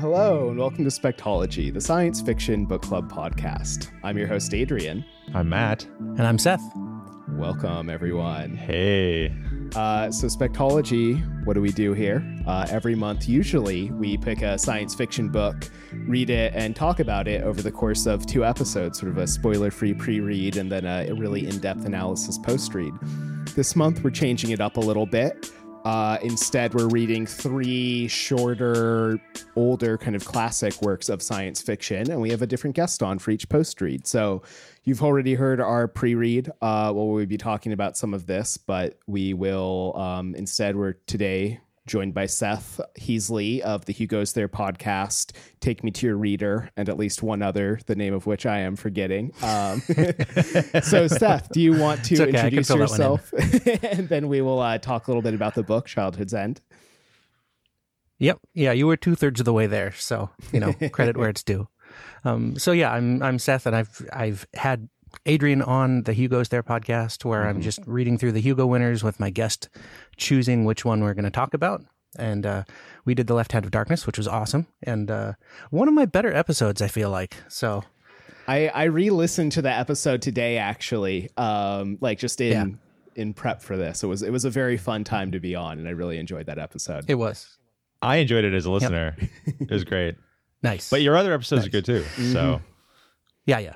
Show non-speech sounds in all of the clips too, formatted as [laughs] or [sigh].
Hello, and welcome to Spectology, the science fiction book club podcast. I'm your host, Adrian. I'm Matt. And I'm Seth. Welcome, everyone. Hey. Uh, so, Spectology, what do we do here? Uh, every month, usually, we pick a science fiction book, read it, and talk about it over the course of two episodes sort of a spoiler free pre read and then a really in depth analysis post read. This month, we're changing it up a little bit. Uh, instead, we're reading three shorter, older, kind of classic works of science fiction, and we have a different guest on for each post read. So, you've already heard our pre read. Uh, well, we'll be talking about some of this, but we will um, instead, we're today joined by Seth Heasley of the Hugos There podcast, Take Me to Your Reader, and at least one other, the name of which I am forgetting. Um, [laughs] so, Seth, do you want to okay, introduce yourself? [laughs] and then we will uh, talk a little bit about the book, Childhood's End. Yep. Yeah, you were two thirds of the way there. So, you know, credit where it's due. [laughs] Um, so yeah, I'm I'm Seth and I've I've had Adrian on the Hugos There podcast where mm-hmm. I'm just reading through the Hugo winners with my guest choosing which one we're going to talk about. And uh, we did The Left Hand of Darkness, which was awesome. And uh, one of my better episodes, I feel like. So I, I re listened to the episode today, actually, um, like just in. Yeah. In prep for this, it was it was a very fun time to be on, and I really enjoyed that episode. It was. I enjoyed it as a listener. Yep. it was great. [laughs] Nice. But your other episodes nice. are good too. Mm-hmm. So, yeah, yeah.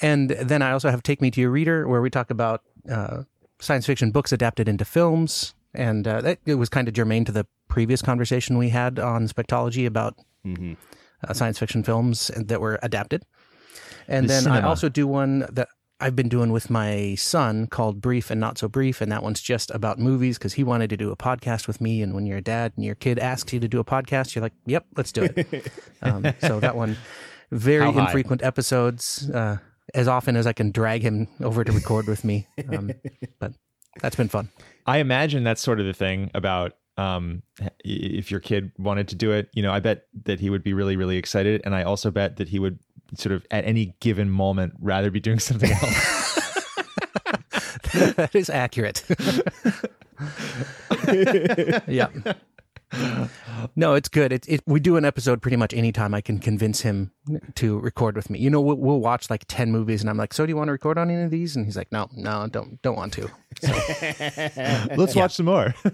And then I also have Take Me to Your Reader, where we talk about uh, science fiction books adapted into films. And uh, that, it was kind of germane to the previous conversation we had on Spectology about mm-hmm. uh, science fiction films that were adapted. And the then cinema. I also do one that I've been doing with my son called Brief and Not So Brief. And that one's just about movies because he wanted to do a podcast with me. And when you're a dad and your kid asks you to do a podcast, you're like, yep, let's do it. [laughs] um, so that one, [laughs] very infrequent episodes. Uh, as often as I can drag him over to record with me. Um, [laughs] but that's been fun. I imagine that's sort of the thing about um, if your kid wanted to do it. You know, I bet that he would be really, really excited, and I also bet that he would sort of at any given moment rather be doing [laughs] something else. [laughs] that is accurate. yeah no, it's good. It, it, we do an episode pretty much anytime I can convince him to record with me. You know, we'll, we'll, watch like 10 movies and I'm like, so do you want to record on any of these? And he's like, no, no, don't, don't want to. So. [laughs] Let's watch some more. [laughs]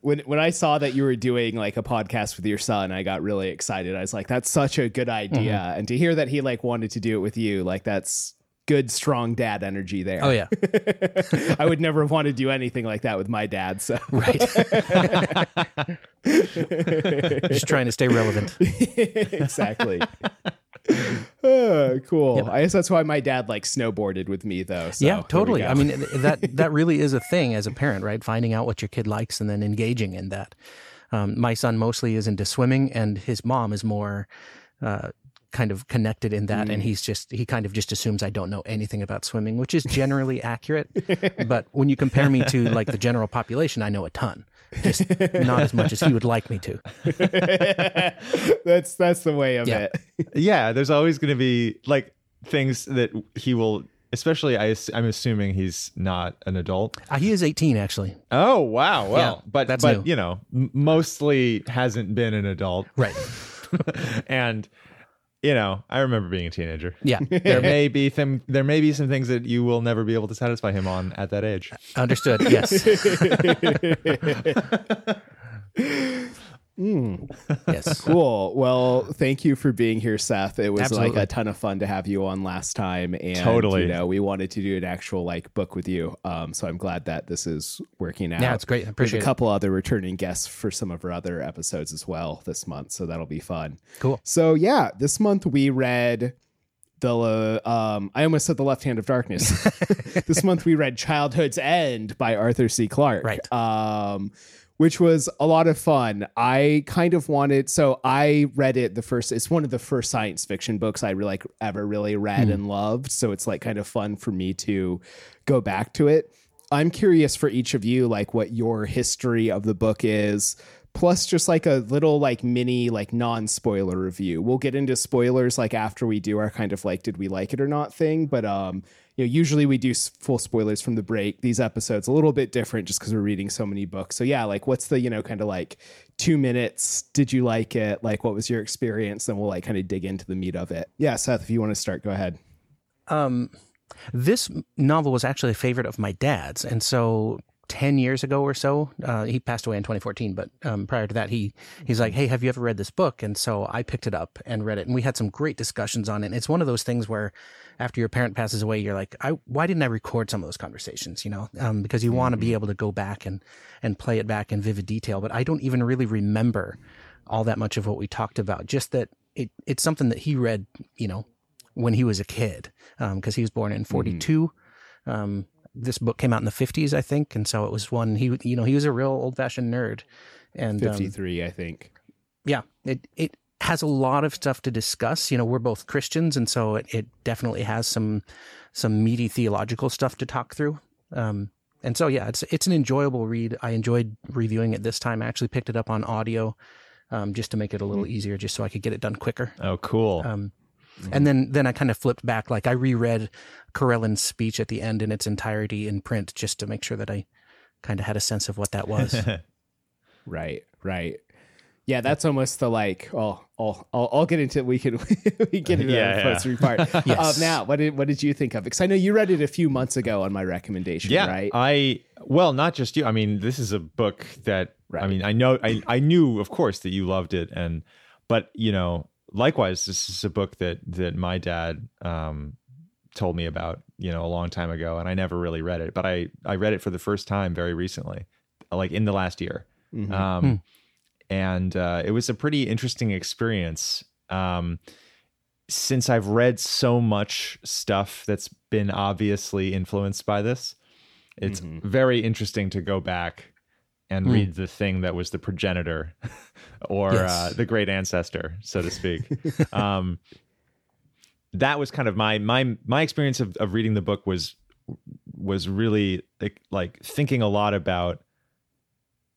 when, when I saw that you were doing like a podcast with your son, I got really excited. I was like, that's such a good idea. Mm-hmm. And to hear that he like wanted to do it with you, like that's, good strong dad energy there. Oh yeah. [laughs] I would never want to do anything like that with my dad. So right. [laughs] Just trying to stay relevant. [laughs] exactly. Uh, cool. Yeah. I guess that's why my dad like snowboarded with me though. So yeah, totally. I mean that that really is a thing as a parent, right? Finding out what your kid likes and then engaging in that. Um, my son mostly is into swimming, and his mom is more uh, kind of connected in that. Mm. And he's just, he kind of just assumes I don't know anything about swimming, which is generally [laughs] accurate. But when you compare me to like the general population, I know a ton. Just not as much as he would like me to. [laughs] that's that's the way of yeah. it. [laughs] yeah, there's always going to be like things that he will especially I, am assuming he's not an adult. Uh, he is 18 actually. Oh wow, well, yeah, but but new. you know, mostly hasn't been an adult, right? and you know, I remember being a teenager. Yeah. [laughs] there may be some there may be some things that you will never be able to satisfy him on at that age. Understood. Yes. [laughs] [laughs] Mm. Yes. [laughs] Cool. Well, thank you for being here, Seth. It was Absolutely. like a ton of fun to have you on last time. And totally. you know, we wanted to do an actual like book with you. Um, so I'm glad that this is working out. Yeah, it's great. I appreciate There's a couple it. other returning guests for some of our other episodes as well this month. So that'll be fun. Cool. So yeah, this month we read the um I almost said the left hand of darkness. [laughs] this month we read Childhood's End by Arthur C. Clarke. Right. Um which was a lot of fun. I kind of wanted, so I read it the first. It's one of the first science fiction books I really like ever really read mm. and loved. So it's like kind of fun for me to go back to it. I'm curious for each of you, like what your history of the book is plus just like a little like mini like non-spoiler review. We'll get into spoilers like after we do our kind of like did we like it or not thing, but um you know usually we do full spoilers from the break. These episodes a little bit different just cuz we're reading so many books. So yeah, like what's the you know kind of like 2 minutes did you like it? Like what was your experience? Then we'll like kind of dig into the meat of it. Yeah, Seth, if you want to start go ahead. Um this novel was actually a favorite of my dad's and so 10 years ago or so. Uh, he passed away in 2014, but um, prior to that, he he's like, Hey, have you ever read this book? And so I picked it up and read it. And we had some great discussions on it. And it's one of those things where after your parent passes away, you're like, I, why didn't I record some of those conversations? You know, um, because you mm-hmm. want to be able to go back and, and play it back in vivid detail. But I don't even really remember all that much of what we talked about. Just that it, it's something that he read, you know, when he was a kid, because um, he was born in 42. Mm-hmm. Um, this book came out in the 50s, I think, and so it was one he you know he was a real old fashioned nerd. And 53, um, I think. Yeah, it it has a lot of stuff to discuss. You know, we're both Christians, and so it, it definitely has some some meaty theological stuff to talk through. Um, and so yeah, it's it's an enjoyable read. I enjoyed reviewing it this time. I actually picked it up on audio um, just to make it a little hmm. easier, just so I could get it done quicker. Oh, cool. Um, Mm-hmm. And then then I kind of flipped back, like I reread Karellen's speech at the end in its entirety in print, just to make sure that I kind of had a sense of what that was. [laughs] right, right. Yeah, that's almost the like. Oh, I'll I'll, I'll get into. It. We can [laughs] we get into yeah, the first yeah. part. [laughs] yes. Uh, now, what did what did you think of? Because I know you read it a few months ago on my recommendation. Yeah, right. I well, not just you. I mean, this is a book that right. I mean, I know I I knew, of course, that you loved it, and but you know, likewise, this is a book that that my dad um, told me about, you know, a long time ago, and I never really read it, but I I read it for the first time very recently, like in the last year, mm-hmm. um, hmm. and uh, it was a pretty interesting experience. Um, since I've read so much stuff that's been obviously influenced by this, it's mm-hmm. very interesting to go back and mm. read the thing that was the progenitor [laughs] or yes. uh, the great ancestor, so to speak. [laughs] um, that was kind of my my my experience of, of reading the book was was really like, like thinking a lot about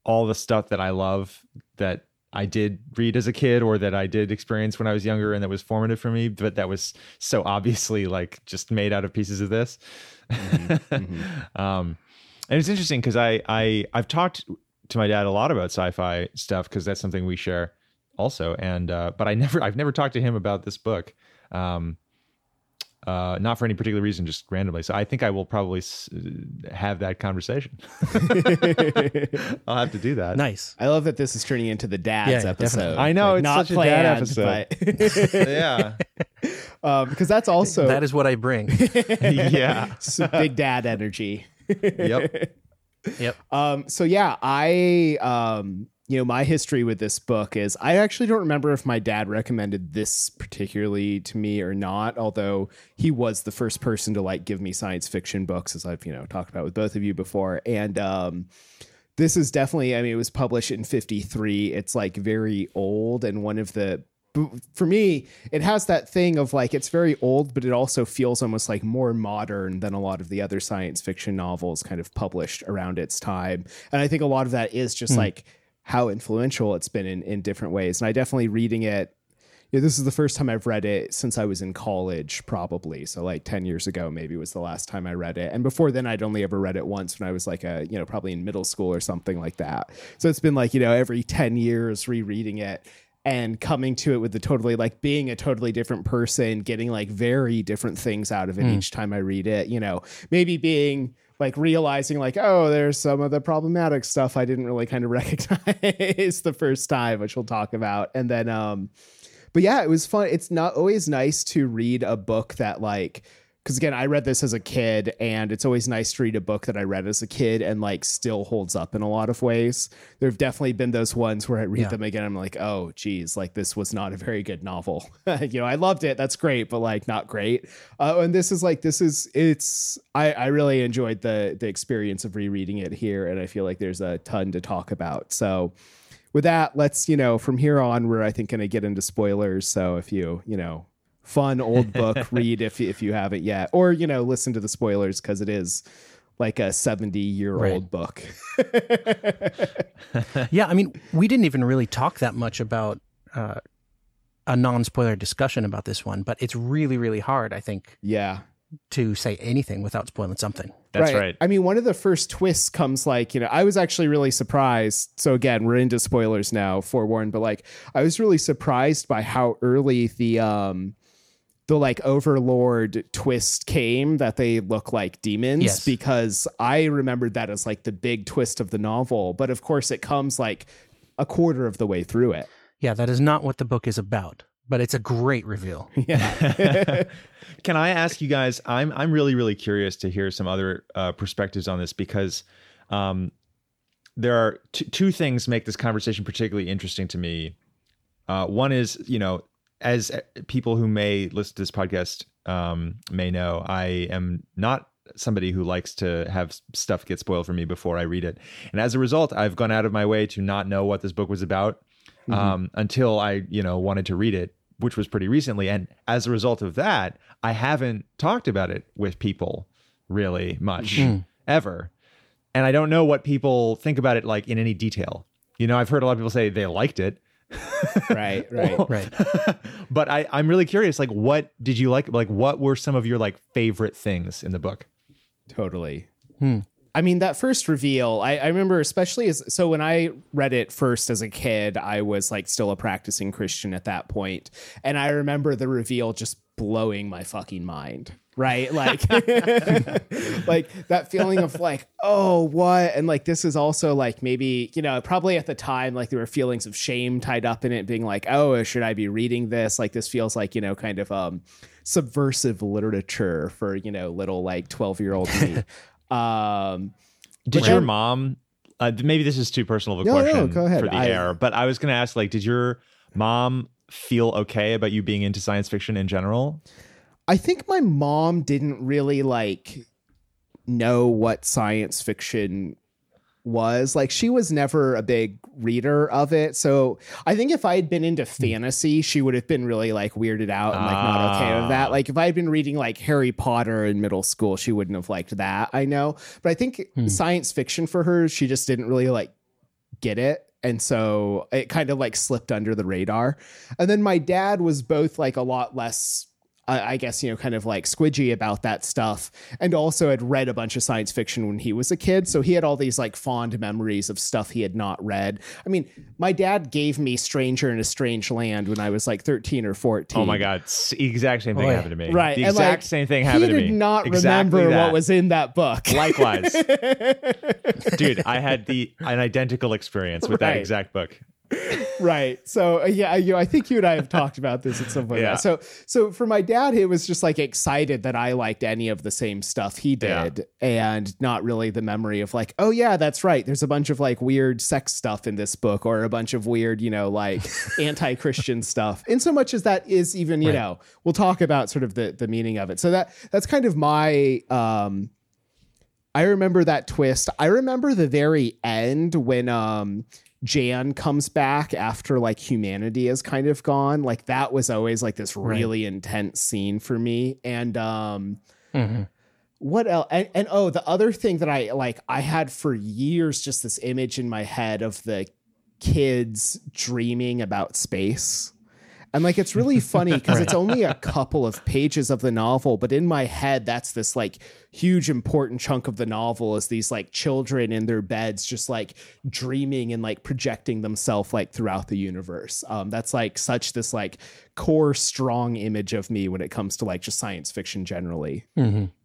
all the stuff that I love that I did read as a kid or that I did experience when I was younger and that was formative for me, but that was so obviously like just made out of pieces of this. Mm-hmm. mm-hmm. [laughs] um, and it's interesting because I I I've talked to my dad a lot about sci-fi stuff because that's something we share also. And uh, but I never I've never talked to him about this book. Um, uh, not for any particular reason, just randomly. So I think I will probably s- have that conversation. [laughs] I'll have to do that. Nice. I love that this is turning into the dad's yeah, episode. Definitely. I know like, it's not such planned, a dad episode. [laughs] yeah, [laughs] um, because that's also that is what I bring. yeah, big dad energy. yep. Yep. [laughs] Um, so yeah, I um, you know, my history with this book is I actually don't remember if my dad recommended this particularly to me or not, although he was the first person to like give me science fiction books, as I've, you know, talked about with both of you before. And um this is definitely, I mean, it was published in 53. It's like very old and one of the for me, it has that thing of like it's very old, but it also feels almost like more modern than a lot of the other science fiction novels kind of published around its time. And I think a lot of that is just mm. like how influential it's been in, in different ways. And I definitely reading it. You know, this is the first time I've read it since I was in college, probably. So like 10 years ago, maybe was the last time I read it. And before then, I'd only ever read it once when I was like a, you know, probably in middle school or something like that. So it's been like, you know, every 10 years rereading it and coming to it with the totally like being a totally different person, getting like very different things out of it mm. each time I read it, you know, maybe being like realizing like oh there's some of the problematic stuff i didn't really kind of [laughs] recognize the first time which we'll talk about and then um but yeah it was fun it's not always nice to read a book that like because again, I read this as a kid, and it's always nice to read a book that I read as a kid and like still holds up in a lot of ways. There have definitely been those ones where I read yeah. them again, I'm like, oh, geez, like this was not a very good novel. [laughs] you know, I loved it, that's great, but like not great. Uh, and this is like this is it's I I really enjoyed the the experience of rereading it here, and I feel like there's a ton to talk about. So with that, let's you know from here on, we're I think going to get into spoilers. So if you you know fun old book [laughs] read if if you haven't yet, or you know listen to the spoilers because it is like a 70 year Right. old book. [laughs] yeah, I mean, we didn't even really talk that much about uh, a non-spoiler discussion about this one, but it's really, really hard, I think, yeah. to say anything without spoiling something. That's right. I mean, one of the first twists comes like, you know, I was actually really surprised. So again, we're into spoilers now, forewarned, but like I was really surprised by how early the um the like overlord twist came that they look like demons Yes. because I remembered that as like the big twist of the novel, but of course it comes like a quarter of the way through it. Yeah, that is not what the book is about, but it's a great reveal. [laughs] Yeah. [laughs] Can I ask you guys? I'm I'm really really curious to hear some other uh, perspectives on this because um, there are t- two things make this conversation particularly interesting to me. Uh, one is you know as uh, people who may listen to this podcast um, may know, I am not somebody who likes to have stuff get spoiled for me before I read it, and as a result, I've gone out of my way to not know what this book was about um, until I you know wanted to read it, which was pretty recently, and as a result of that, I haven't talked about it with people really much ever, and I don't know what people think about it like in any detail. You know, I've heard a lot of people say they liked it, right, right. Right. [laughs] but I, I'm really curious. Like, what did you like? Like, what were some of your like favorite things in the book? Totally. Hmm. I mean, that first reveal, I, I remember especially as so when I read it first as a kid, I was like still a practicing Christian at that point, And I remember the reveal just blowing my fucking mind. Right. Like, [laughs] [laughs] like that feeling of like, oh, what? And like, this is also like maybe, you know, probably at the time, like there were feelings of shame tied up in it, being like, oh, should I be reading this? Like, this feels like, you know, kind of, um, subversive literature for you know little like 12 year old me [laughs] um Did your then- mom? Uh, maybe this is too personal of a No, no, question go ahead. for the I- air, but I was going to ask, like, did your mom feel okay about you being into science fiction in general? I think my mom didn't really like know what science fiction was. Like she was never a big reader of it. So i think if i had been into fantasy she would have been really like weirded out and like not okay with that. Ah. like if i had been reading like harry potter in middle school she wouldn't have liked that i know. But i think science fiction for her she just didn't really like get it. And so it kind of like slipped under the radar. And then my dad was both like a lot less I I guess, you know, kind of like squidgy about that stuff. And also had read a bunch of science fiction when he was a kid. So he had all these like fond memories of stuff he had not read. I mean, my dad gave me Stranger in a Strange Land when I was like 13 or 14. Oh my god, s- exact same thing Boy. happened to me. Right. the and, exact like, same thing happened to me. he did not Exactly remember that. what was in that book. Likewise, [laughs] dude, I had the an identical experience with that exact book. Right so uh, yeah you know, i think you and i have talked about this at some point Yeah. so so for my dad it was just like excited that i liked any of the same stuff he Yeah. did and not really the memory of like oh yeah that's right there's a bunch of like weird sex stuff in this book or a bunch of weird you know like [laughs] anti-christian stuff in so much as that is even you Right. know we'll talk about sort of the the meaning of it so that that's kind of my um I remember that twist. I remember the very end when um Jan comes back after like humanity is kind of gone. Like that was always like this Right. really intense scene for me. And um Mhm. what else? And, and oh, the other thing that I like, I had for years just this image in my head of the kids dreaming about space. And like it's really funny [laughs] because it's only a couple of pages of the novel, but in my head, that's this like huge important chunk of the novel is these like children in their beds just like dreaming and like projecting themselves like throughout the universe. Um, that's like such this like core strong image of me when it comes to like just science fiction generally.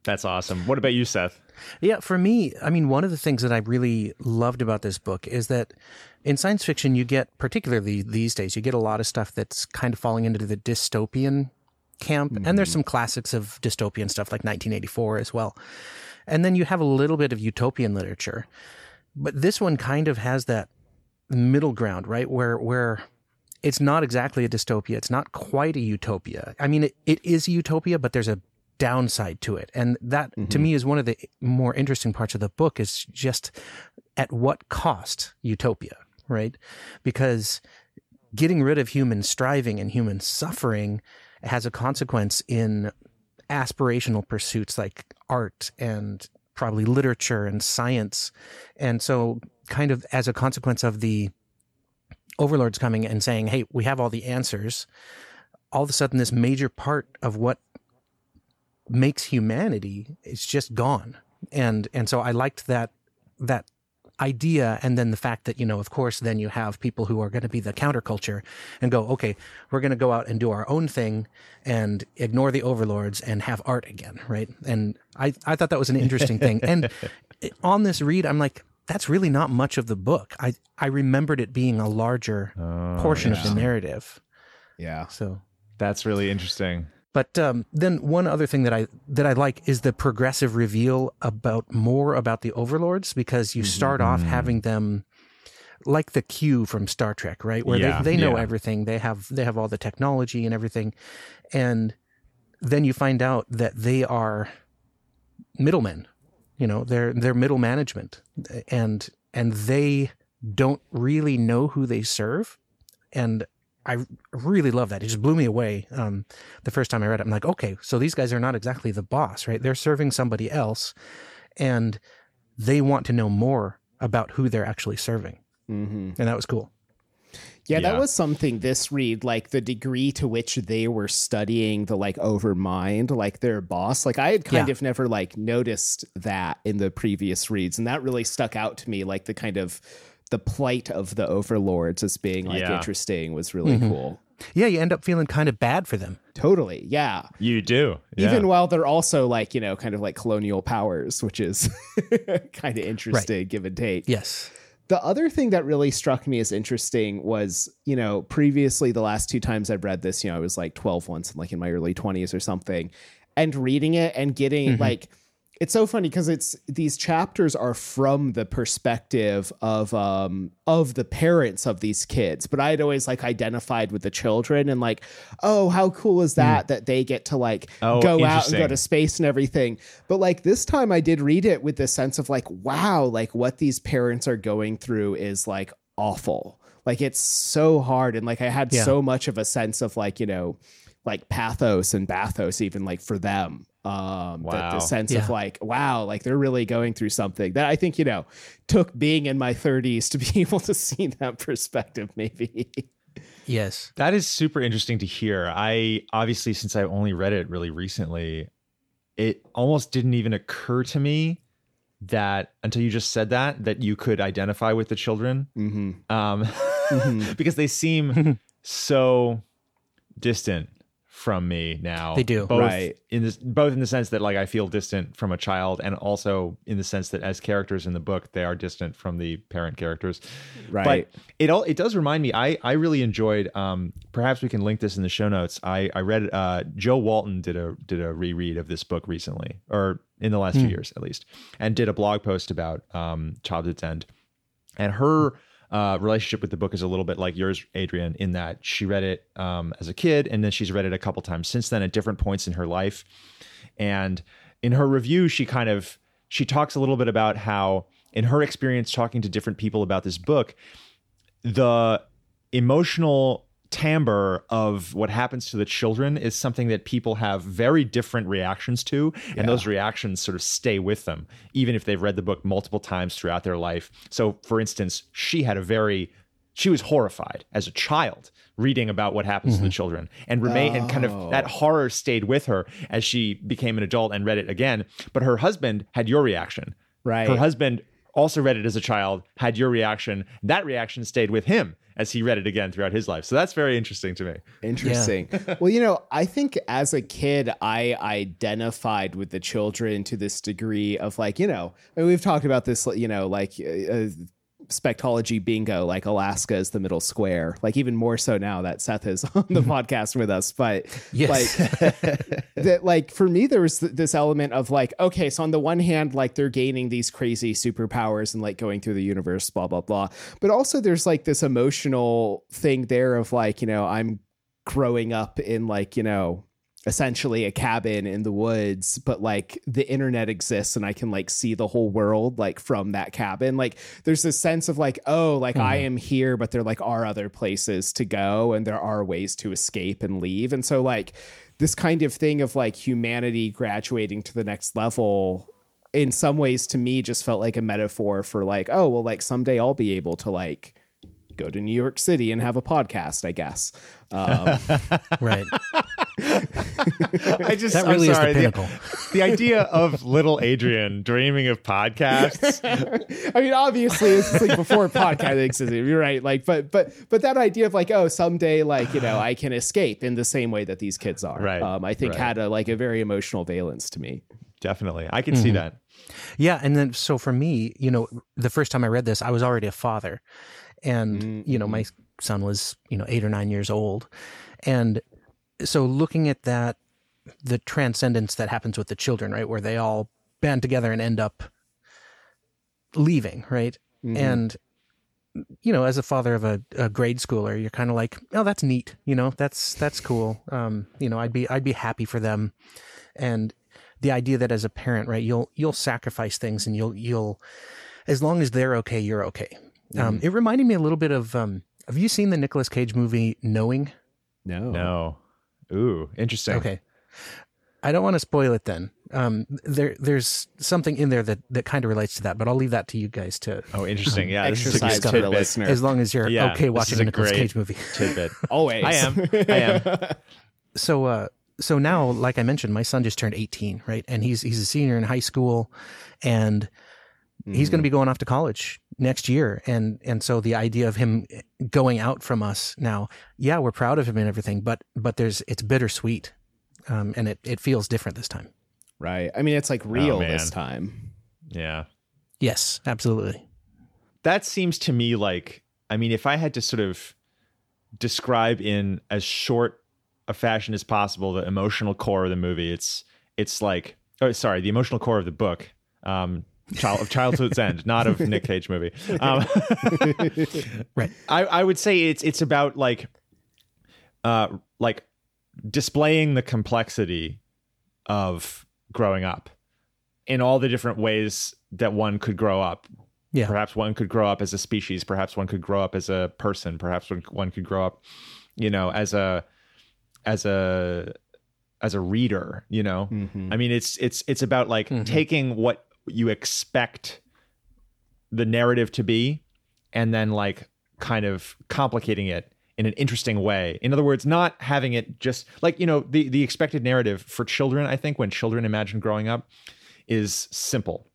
That's awesome. What about you, Seth? Yeah, for me, I mean, one of the things that I really loved about this book is that in science fiction, you get, particularly these days, you get a lot of stuff that's kind of falling into the dystopian camp. And there's mm-hmm. some classics of dystopian stuff like 1984 as well. And then you have a little bit of utopian literature. But this one kind of has that middle ground, right? Where, where, it's not exactly a dystopia. It's not quite a utopia. I mean, it, it is a utopia, but there's a downside to it. And that to mm-hmm. me is one of the more interesting parts of the book is just at what cost utopia, right? Because getting rid of human striving and human suffering has a consequence in aspirational pursuits like art and probably literature and science. And so, kind of as a consequence of the overlords coming and saying, hey, we have all the answers, all of a sudden, this major part of what makes humanity is just gone. And, and so I liked that, that idea and then the fact that you know of course then you have people who are going to be the counterculture and go okay we're going to go out and do our own thing and ignore the overlords and have art again right and i i thought that was an interesting thing [laughs] and on this read i'm like that's really not much of the book i i remembered it being a larger oh, portion of the narrative Yeah. so That's really interesting. But um, then one other thing that I that I like is the progressive reveal about more about the overlords because you start off having them like the Q from Star Trek, right? Where Yeah, they, they know yeah. everything. They have they have all the technology and everything. And then you find out that they are middlemen. You know, they're they're middle management. And and they don't really know who they serve. And I really love that. It just blew me away. Um, the first time I read it, I'm like, okay, so these guys are not exactly the boss, right? They're serving somebody else, and they want to know more about who they're actually serving, Mm-hmm. and that was cool. Yeah, Yeah. that was something this read, like the degree to which they were studying the like overmind, like their boss. Like I had kind Yeah. of never like noticed that in the previous reads. And that really stuck out to me, like the kind of the plight of the overlords as being like Yeah. interesting was really Mm-hmm. cool. Yeah, you end up feeling kind of bad for them. Totally. Yeah. You do. Even while they're also like, you know, kind of like colonial powers, which is [laughs] kind of interesting, give and take. Yes. The other thing that really struck me as interesting was, you know, previously the last two times I've read this, you know, I was like 12 once, and like in my early 20s or something, and reading it and getting like, it's so funny because it's these chapters are from the perspective of um of the parents of these kids but i had always like identified with the children and like oh how cool is that that they get to like Oh, go out and go to space and everything. But like this time i did read it with the sense of like wow like what these parents are going through is like awful. Like it's so hard. And like i had Yeah. so much of a sense of like you know like pathos and bathos even like for them um the, the sense Yeah. of like wow like they're really going through something that i think you know took being in my 30s to be [laughs] able to see that perspective maybe Yes. That is super interesting to hear. I obviously, since I only read it really recently, it almost didn't even occur to me that until you just said that that you could identify with the children, mm-hmm. um, [laughs] Mhm. because they seem [laughs] so distant from me now. They do. both Right. in this, both in the sense that like I feel distant from a child, and also in the sense that as characters in the book, they are distant from the parent characters. right But it all it does remind me. I I really enjoyed. Um, perhaps we can link this in the show notes. I I read. Uh, Jo Walton did a did a reread of this book recently, or in the last few years at least, and did a blog post about um, Childhood's End, and her. Uh, relationship with the book is a little bit like yours, Adrian, in that she read it um, as a kid and then she's read it a couple times since then at different points in her life. And in her review, she kind of she talks a little bit about how, in her experience talking to different people about this book, the emotional timbre of what happens to the children is something that people have very different reactions to and those reactions sort of stay with them even if they've read the book multiple times throughout their life. So for instance she had a very she was horrified as a child reading about what happens to the mm-hmm. children and remain and kind of that oh. horror stayed with her as she became an adult and read it again. But her husband had your reaction. Right. her husband also read it as a child had your reaction. That reaction stayed with him as he read it again throughout his life. So that's very interesting to me. Interesting. [laughs] well, you know, I think as a kid, I identified with the children to this degree of like, you know, I mean, we've talked about this, you know, like uh, spectology bingo, like Alaska is the middle square, like even more so now that Seth is [laughs] on the mm-hmm. podcast with us. But Yes. like, [laughs] that, like for me, there was th- this element of like, okay, so on the one hand, like they're gaining these crazy superpowers and like going through the universe, blah, blah, blah. But also there's like this emotional thing there of like, you know, I'm growing up in like you know essentially a cabin in the woods but like the internet exists and i can like see the whole world like from that cabin. Like there's this sense of like oh like i mm-hmm. am here but there like are other places to go and there are ways to escape and leave. And so like this kind of thing of like humanity graduating to the next level in some ways to me just felt like a metaphor for like, oh, well, like someday I'll be able to like go to New York City and have a podcast, I guess. Um, [laughs] Right. I just That I'm really is the pinnacle. [laughs] the idea of little Adrian dreaming of podcasts. [laughs] I mean, obviously, this is like before podcasting existed. You're right. Like, but but but that idea of like, oh, someday, like you know, I can escape in the same way that these kids are. Right, Um, I think right. had a like a very emotional valence to me. Definitely, I can see that. Yeah, and then so for me, you know, the first time I read this, I was already a father, and you know, my son was you know eight or nine years old, and so looking at that, the transcendence that happens with the children, right, where they all band together and end up leaving, right, and you know, as a father of a, a grade schooler, you're kind of like, oh, that's neat, you know, that's that's cool. Um, you know, I'd be I'd be happy for them, and the idea that as a parent, right, you'll you'll sacrifice things and you'll you'll as long as they're okay, you're okay. Um, it reminded me a little bit of um, have you seen the Nicolas Cage movie Knowing? No. No, ooh, interesting. Okay. I don't want to spoil it then. Um, there, there's something in there that, that kind of relates to that, but I'll leave that to you guys to, Oh, interesting. Yeah, this is a good Exercise for the listener. as long as you're Yeah, okay watching is a a Nicolas Cage movie. [laughs] tidbit. Always. I am. [laughs] I am. so uh so now like i mentioned my son just turned 18 right and he's he's a senior in high school and he's going to be going off to college next year and and so the idea of him going out from us now yeah we're proud of him and everything but but there's it's bittersweet um and it it feels different this time Right. I mean, it's like real man. this time. Yeah. yes absolutely that seems to me like i mean if i had to sort of describe in as short a fashion as possible the emotional core of the movie it's it's like oh sorry the emotional core of the book um child of childhood's end not of nick cage movie um, [laughs] right I, I would say it's it's about like uh like displaying the complexity of growing up in all the different ways that one could grow up yeah Perhaps one could grow up as a species. Perhaps one could grow up as a person. Perhaps one, one could grow up, you know, as a as a as a reader. You know, I mean, it's it's it's about like taking what you expect the narrative to be, and then like kind of complicating it in an interesting way. In other words, not having it just like you know the the expected narrative for children. I think when children imagine growing up is simple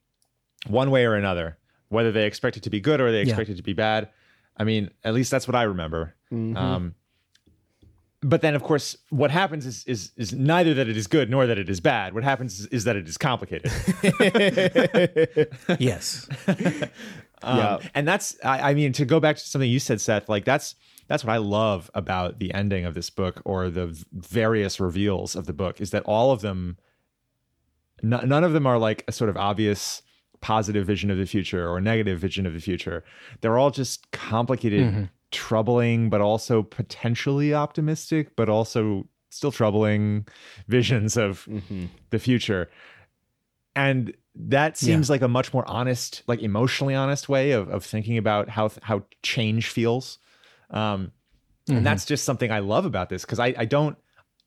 one way or another, whether they expect it to be good or they expect it to be bad. I mean, at least that's what I remember. Um, but then, of course, what happens is, is is neither that it is good nor that it is bad. What happens is, is that it is complicated. [laughs] yes [laughs] Um, Yeah. and that's I, I mean to go back to something you said, Seth. Like that's that's what I love about the ending of this book or the various reveals of the book is that all of them, n- none of them are like a sort of obvious positive vision of the future or negative vision of the future. They're all just complicated, troubling, but also potentially optimistic, but also still troubling [laughs] visions of the future. And that seems like a much more honest, like emotionally honest way of, of thinking about how how change feels. Um, and that's just something I love about this because I, I don't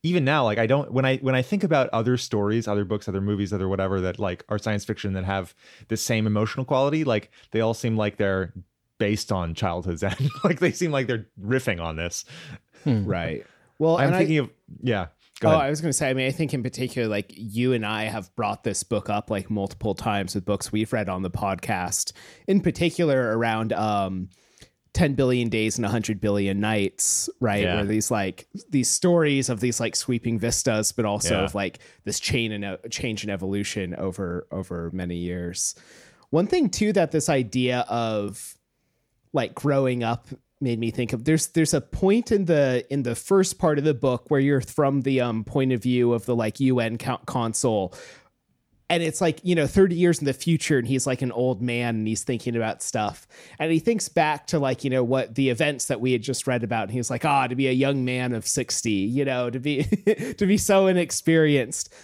even now like I don't when I when I think about other stories, other books, other movies, other whatever that like are science fiction that have the same emotional quality, like they all seem like they're based on childhood's [laughs] end. like they seem like they're riffing on this. Right. Well, I'm and I- thinking of yeah. Go oh, ahead. I was going to say, I mean, I think in particular, like you and I have brought this book up like multiple times with books we've read on the podcast, in particular around um, 10 billion days and 100 billion nights, right? Yeah. Where these like these stories of these like sweeping vistas, but also Yeah. of like this chain and uh, change and evolution over over many years. One thing too that this idea of like growing up made me think of there's there's a point in the in the first part of the book where you're from the um point of view of the like UN co- console. And it's like you know 30 years in the future and he's like an old man and he's thinking about stuff. And he thinks back to like you know what the events that we had just read about and he's like ah to be a young man of 60 you know to be [laughs] to be so inexperienced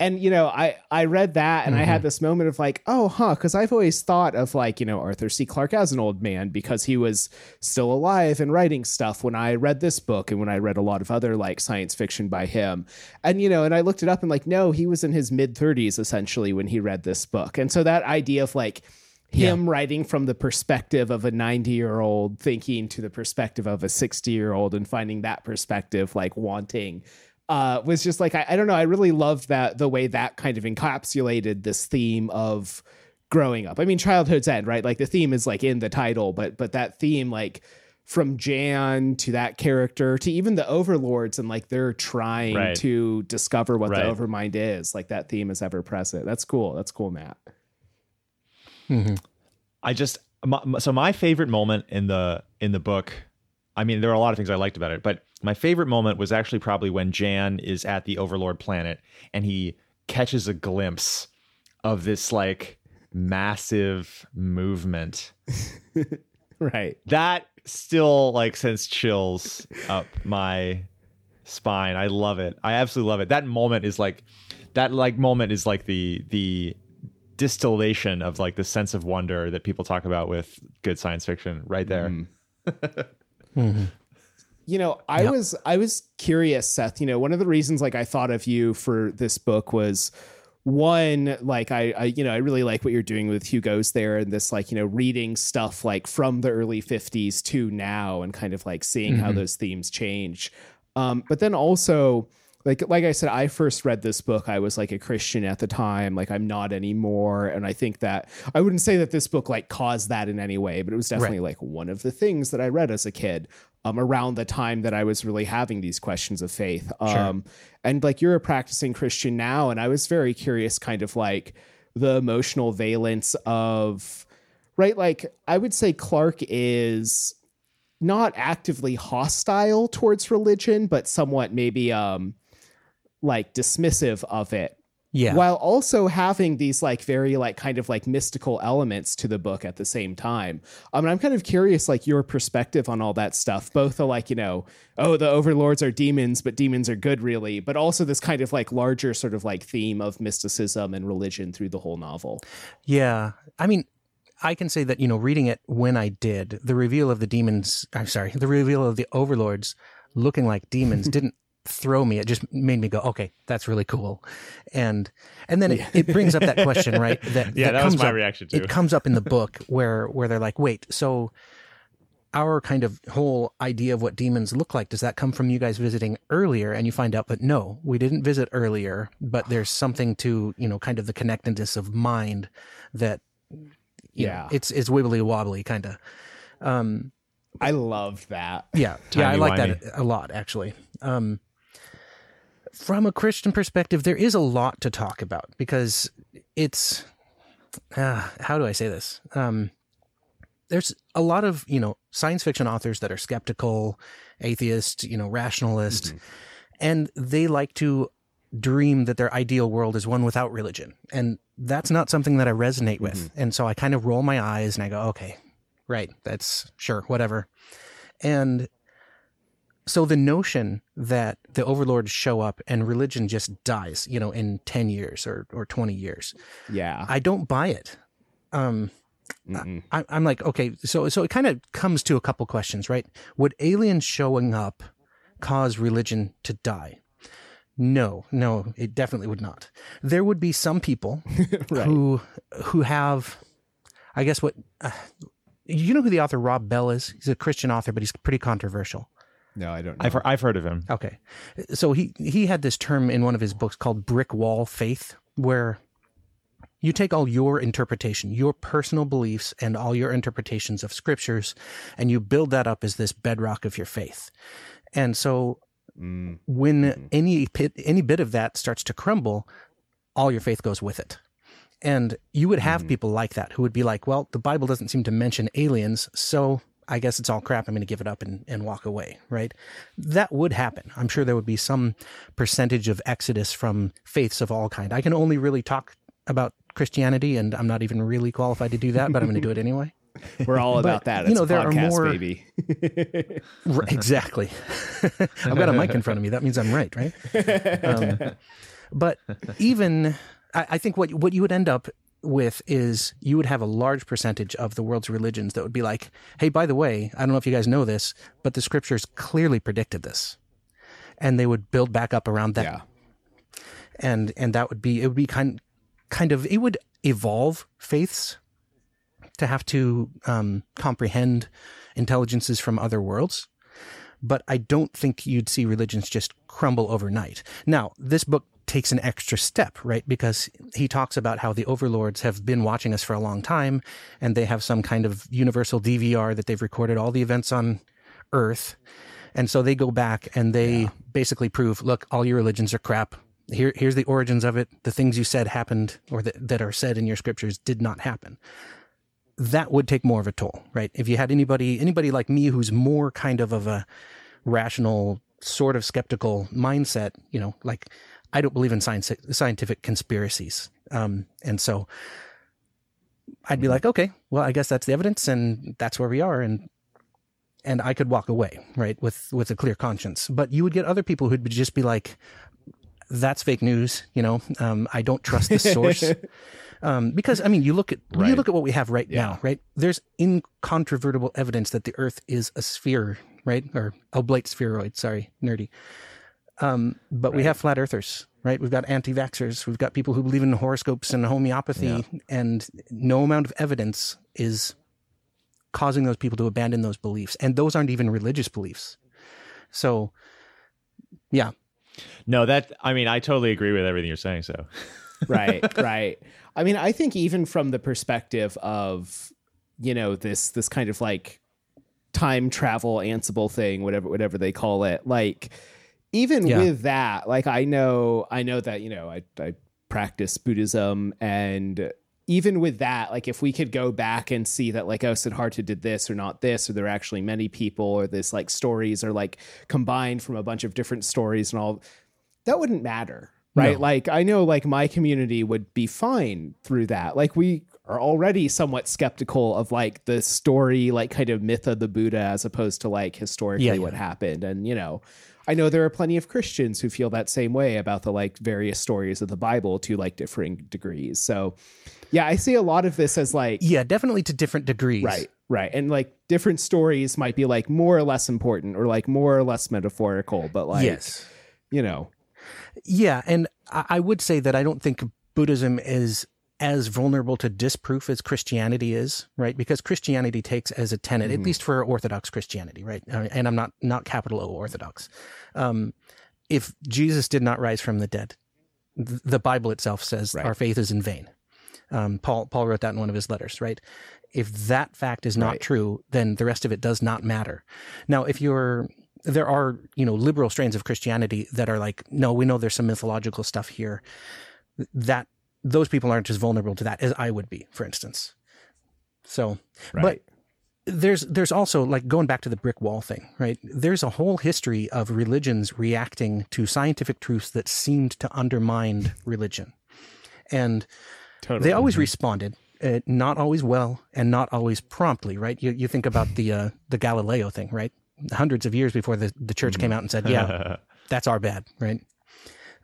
and you know i i read that and mm-hmm. i had mm-hmm. this moment of like oh huh because i've always thought of like you know arthur c clarke as an old man because he was still alive and writing stuff when i read this book and when i read a lot of other like science fiction by him and you know and i looked it up and like no he was in his mid 30s essentially when he read this book and so that idea of like him yeah. writing from the perspective of a 90 year old thinking to the perspective of a 60 year old and finding that perspective like wanting uh, was just like I, I, don't know. I really loved that the way that kind of encapsulated this theme of growing up. I mean, childhood's end, right? Like the theme is like in the title, but but that theme like from Jan to that character to even the overlords and like they're trying right. to discover what right. the overmind is. Like that theme is ever present. That's cool. That's cool, Matt. Mm-hmm. I just my, so my favorite moment in the in the book. I mean, there are a lot of things I liked about it, but my favorite moment was actually probably when Jan is at the Overlord planet and he catches a glimpse of this like massive movement. [laughs] right. That still like sends chills up my spine. I love it. I absolutely love it. That moment is like that like moment is like the the distillation of like the sense of wonder that people talk about with good science fiction right there. Mm. mm-hmm. [laughs] You know, I yep. was I was curious, Seth. You know, one of the reasons like I thought of you for this book was one like I, I you know i really like what you're doing with hugos there and this like you know reading stuff like from the early 50s to now and kind of like seeing mm-hmm. how those themes change um but then also like like I said, I first read this book. I was like a Christian at the time. Like I'm not anymore, and I think that I wouldn't say that this book like caused that in any way, but it was definitely right. like one of the things that I read as a kid. Um, around the time that I was really having these questions of faith. Um, sure. and like you're a practicing Christian now, and I was very curious, kind of like the emotional valence of right. Like I would say Clarke is not actively hostile towards religion, but somewhat maybe um like dismissive of it yeah. while also having these like very like kind of like mystical elements to the book at the same time. Um and i'm kind of curious like your perspective on all that stuff. Both the like you know oh the overlords are demons but demons are good really but also this kind of like larger sort of like theme of mysticism and religion through the whole novel. Yeah. I mean I can say that, you know, reading it when I did, the reveal of the demons, I'm sorry, the reveal of the overlords looking like demons [laughs] didn't throw me. It just made me go, okay, that's really cool. And and then it, it brings up that question, right? [laughs] That yeah, that, that was my up, reaction too. It comes up in the [laughs] book where where they're like, wait, so our kind of whole idea of what demons look like does that come from you guys visiting earlier and you find out but no we didn't visit earlier but there's something to you know kind of the connectedness of mind that yeah know, it's it's wibbly wobbly kind of um i love that yeah yeah i like that a lot actually um from a Christian perspective, there is a lot to talk about because it's uh, how do I say this? Um, there's a lot of you know science fiction authors that are skeptical, atheist, you know, rationalist, mm-hmm. and they like to dream that their ideal world is one without religion, and that's not something that I resonate mm-hmm. with. And so I kind of roll my eyes and I go, okay, right, that's sure, whatever. And so the notion that the overlords show up and religion just dies, you know, in 10 years or, or 20 years. Yeah. I don't buy it. Um, I, am like, okay, so, so it kind of comes to a couple questions, right? Would aliens showing up cause religion to die? No, no, it definitely would not. There would be some people [laughs] right. who, who have, I guess what, uh, you know who the author Rob Bell is? He's a Christian author, but he's pretty controversial. No, I don't. Know. I've heard, I've heard of him. Okay, so he he had this term in one of his books called brick wall faith, where you take all your interpretation, your personal beliefs, and all your interpretations of scriptures, and you build that up as this bedrock of your faith. And so, mm. when mm. any bit, any bit of that starts to crumble, all your faith goes with it. And you would have mm. people like that who would be like, well, the Bible doesn't seem to mention aliens, so I guess it's all crap. I'm going to give it up and, and walk away, right? That would happen. I'm sure there would be some percentage of exodus from faiths of all kind. I can only really talk about Christianity, and I'm not even really qualified to do that, but I'm going to do it anyway. [laughs] We're all about that. It's you know, there podcast, are more. Baby. [laughs] exactly. [laughs] I've got a mic in front of me. That means I'm right, right? Um, But even I, I think what what you would end up with is you would have a large percentage of the world's religions that would be like, hey, by the way, I don't know if you guys know this, but the scriptures clearly predicted this. And they would build back up around that. Yeah. And and that would be it would be kind kind of it would evolve faiths to have to um, comprehend intelligences from other worlds. But I don't think you'd see religions just crumble overnight. Now, this book takes an extra step, right? Because he talks about how the overlords have been watching us for a long time and they have some kind of universal DVR that they've recorded all the events on Earth. And so they go back and they yeah. basically prove, look, all your religions are crap. Here, here's the origins of it. The things you said happened or that, that are said in your scriptures did not happen that would take more of a toll, right? If you had anybody, anybody like me who's more kind of of a rational, sort of skeptical mindset, you know, like I don't believe in science, scientific conspiracies. Um, and so I'd be like, okay, well, I guess that's the evidence and that's where we are. And, and I could walk away, right, with, with a clear conscience. But you would get other people who'd just be like, that's fake news. You know, um, I don't trust the source. [laughs] Um, because I mean, you look at right. you look at what we have right yeah. now, right? There's incontrovertible evidence that the Earth is a sphere, right? Or oblate spheroid. Sorry, nerdy. Um, but right. we have flat earthers, right? We've got anti-vaxxers. We've got people who believe in horoscopes and homeopathy, yeah. and no amount of evidence is causing those people to abandon those beliefs. And those aren't even religious beliefs. So, yeah. No, that I mean, I totally agree with everything you're saying. So, [laughs] right, right. I mean, I think even from the perspective of, you know, this this kind of like time travel ansible thing, whatever whatever they call it, like even yeah. with that, like I know I know that, you know, I I practice Buddhism and even with that, like if we could go back and see that like, oh, Siddhartha did this or not this, or there are actually many people, or this like stories are like combined from a bunch of different stories and all that wouldn't matter right? No. Like I know like my community would be fine through that. Like we are already somewhat skeptical of like the story, like kind of myth of the Buddha as opposed to like historically yeah, yeah. what happened. And you know, I know there are plenty of Christians who feel that same way about the like various stories of the Bible to like differing degrees. So yeah, I see a lot of this as like Yeah, definitely to different degrees. Right. Right. And like different stories might be like more or less important or like more or less metaphorical, but like yes. you know, yeah, and I would say that I don't think Buddhism is as vulnerable to disproof as Christianity is, right? Because Christianity takes as a tenet, mm-hmm. at least for Orthodox Christianity, right? Uh, and I'm not not capital O Orthodox. Um, if Jesus did not rise from the dead, the Bible itself says right. our faith is in vain. Um, Paul Paul wrote that in one of his letters, right? If that fact is not right. true, then the rest of it does not matter. Now, if you're there are you know liberal strains of Christianity that are like, no, we know there's some mythological stuff here. That those people aren't as vulnerable to that as I would be, for instance. So, right. but there's there's also like going back to the brick wall thing, right? There's a whole history of religions reacting to scientific truths that seemed to undermine religion, and totally. they always mm-hmm. responded. Uh, not always well and not always promptly, right? You you think about the uh, the Galileo thing, right? hundreds of years before the, the church came out and said, yeah, [laughs] that's our bad, right?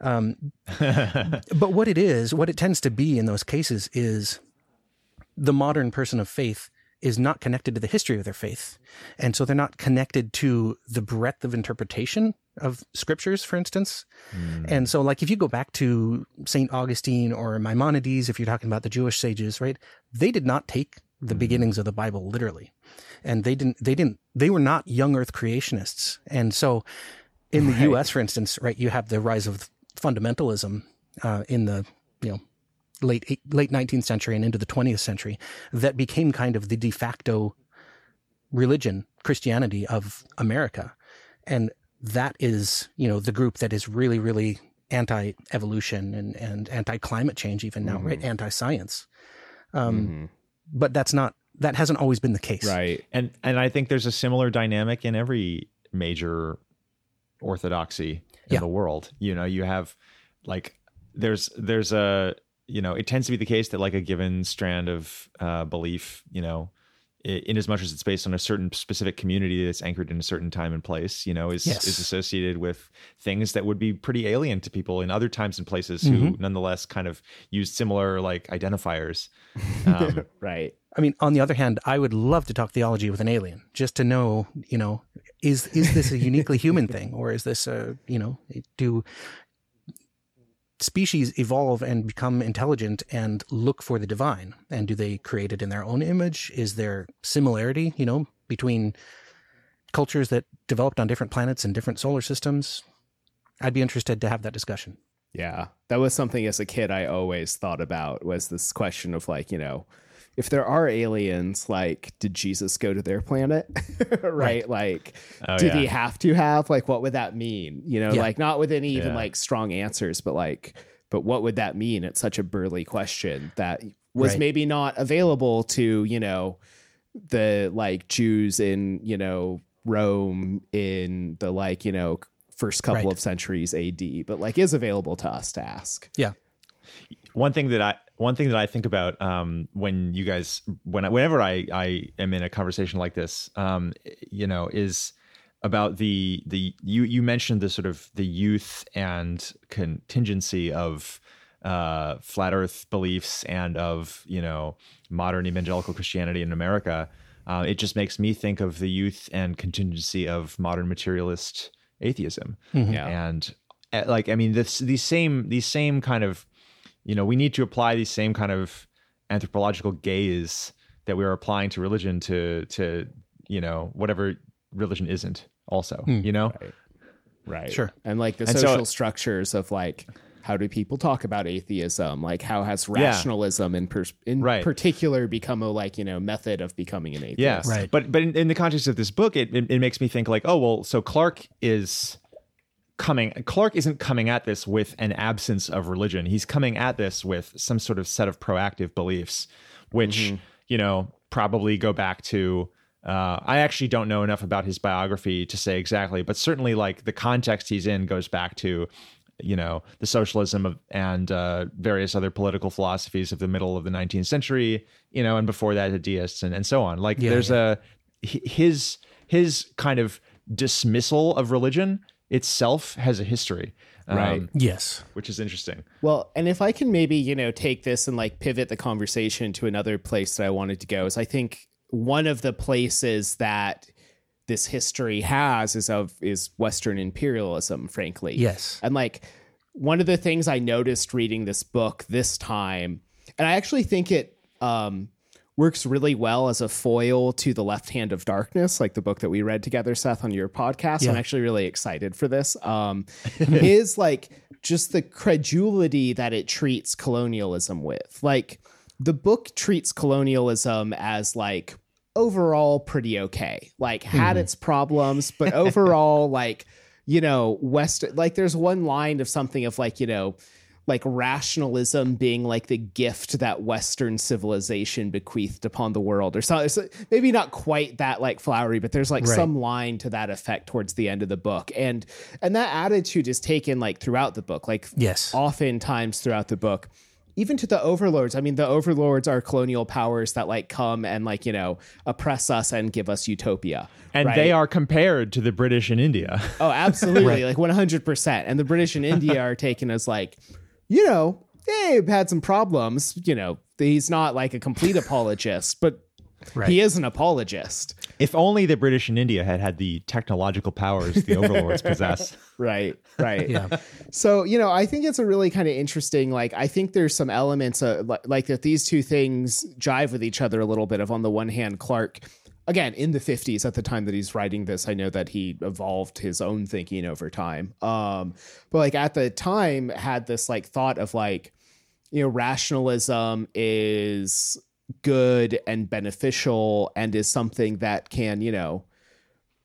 Um, [laughs] but what it is, what it tends to be in those cases is the modern person of faith is not connected to the history of their faith. And so they're not connected to the breadth of interpretation of scriptures, for instance. Mm. And so, like, if you go back to St. Augustine or Maimonides, if you're talking about the Jewish sages, right, they did not take the mm. beginnings of the Bible literally and they didn't they didn't they were not young earth creationists and so in the right. us for instance right you have the rise of fundamentalism uh, in the you know late late 19th century and into the 20th century that became kind of the de facto religion christianity of america and that is you know the group that is really really anti-evolution and, and anti-climate change even now mm-hmm. right anti-science um, mm-hmm. but that's not that hasn't always been the case. Right. And and I think there's a similar dynamic in every major orthodoxy in yeah. the world. You know, you have like there's there's a you know, it tends to be the case that like a given strand of uh, belief, you know, in as much as it's based on a certain specific community that's anchored in a certain time and place, you know, is Yes. is associated with things that would be pretty alien to people in other times and places who Mm-hmm. nonetheless kind of use similar like identifiers. [laughs] Um, right. I mean, on the other hand, I would love to talk theology with an alien, just to know, you know, is is this a [laughs] uniquely human thing, or is this a, you know, do species evolve and become intelligent and look for the divine, and do they create it in their own image? Is there similarity, you know, between cultures that developed on different planets and different solar systems? I'd be interested to have that discussion. Yeah. That was something as a kid I always thought about was this question of like, you know, if there are aliens, like, did Jesus go to their planet? [laughs] right? Like, Oh, did he have to have? Like, what would that mean? You know, Yeah. like not with any even Yeah. like strong answers, but like, but what would that mean? It's such a burly question that was Right. maybe not available to, you know, the like Jews in, you know, Rome in the like, you know, first couple Right. of centuries AD, but like is available to us to ask. Yeah. one thing that I one thing that I think about um, when you guys when I, whenever I I am in a conversation like this, um, you know, is about the the you you mentioned the sort of the youth and contingency of uh, flat Earth beliefs and of you know modern evangelical Christianity in America. Uh, it just makes me think of the youth and contingency of modern materialist atheism Yeah. and uh, like i mean this these same these same kind of you know we need to apply these same kind of anthropological gaze that we are applying to religion to to you know whatever religion isn't also hmm. you know Right. Sure. And like the And so- social structures of like how do people talk about atheism? Like how has rationalism in pers- in Right. particular become a like, you know, method of becoming an atheist yeah? Right. but but in, in the context of this book it, it it makes me think like oh well so clarke is coming clarke isn't coming at this with an absence of religion. He's coming at this with some sort of set of proactive beliefs which you know probably go back to uh, I actually don't know enough about his biography to say exactly, but certainly like the context he's in goes back to, you know, the socialism of, and uh, various other political philosophies of the middle of the 19th century, you know, and before that the deists and, and so on. Like Yeah, there's a his his kind of dismissal of religion itself has a history, um, Right. Yes. which is interesting. Well, and if I can maybe, you know, take this and like pivot the conversation to another place that I wanted to go is I think one of the places that this history has is of is Western imperialism, frankly. Yes. And like one of the things I noticed reading this book this time, and I actually think it um, works really well as a foil to The Left Hand of Darkness, like the book that we read together, Seth, on your podcast. I'm actually really excited for this. Um, [laughs] is like just the credulity that it treats colonialism with. Like the book treats colonialism as like overall pretty okay. Like had its problems, but overall [laughs] like you know west like there's one line of something of like you know like rationalism being like the gift that western civilization bequeathed upon the world or something so maybe not quite that like flowery but there's like Right. some line to that effect towards the end of the book and and that attitude is taken like throughout the book like Yes. oftentimes throughout the book even to the overlords i mean the overlords are colonial powers that like come and like you know oppress us and give us utopia And right? they are compared to the British in India. Oh, absolutely. [laughs] Like 100%. And the British in India are taken as like, you know, they've had some problems. You know, he's not like a complete [laughs] apologist, but Right. he is an apologist. If only the British in India had had the technological powers the overlords [laughs] possess. Right. Right. Yeah. So, you know, I think it's a really kind of interesting. Like, I think there's some elements of, like, like that these two things jive with each other a little bit. Of on the one hand, Clarke, again, in the 50s, at the time that he's writing this, I know that he evolved his own thinking over time. Um, but like at the time, had this like thought of like, you know, rationalism is good and beneficial and is something that can, you know,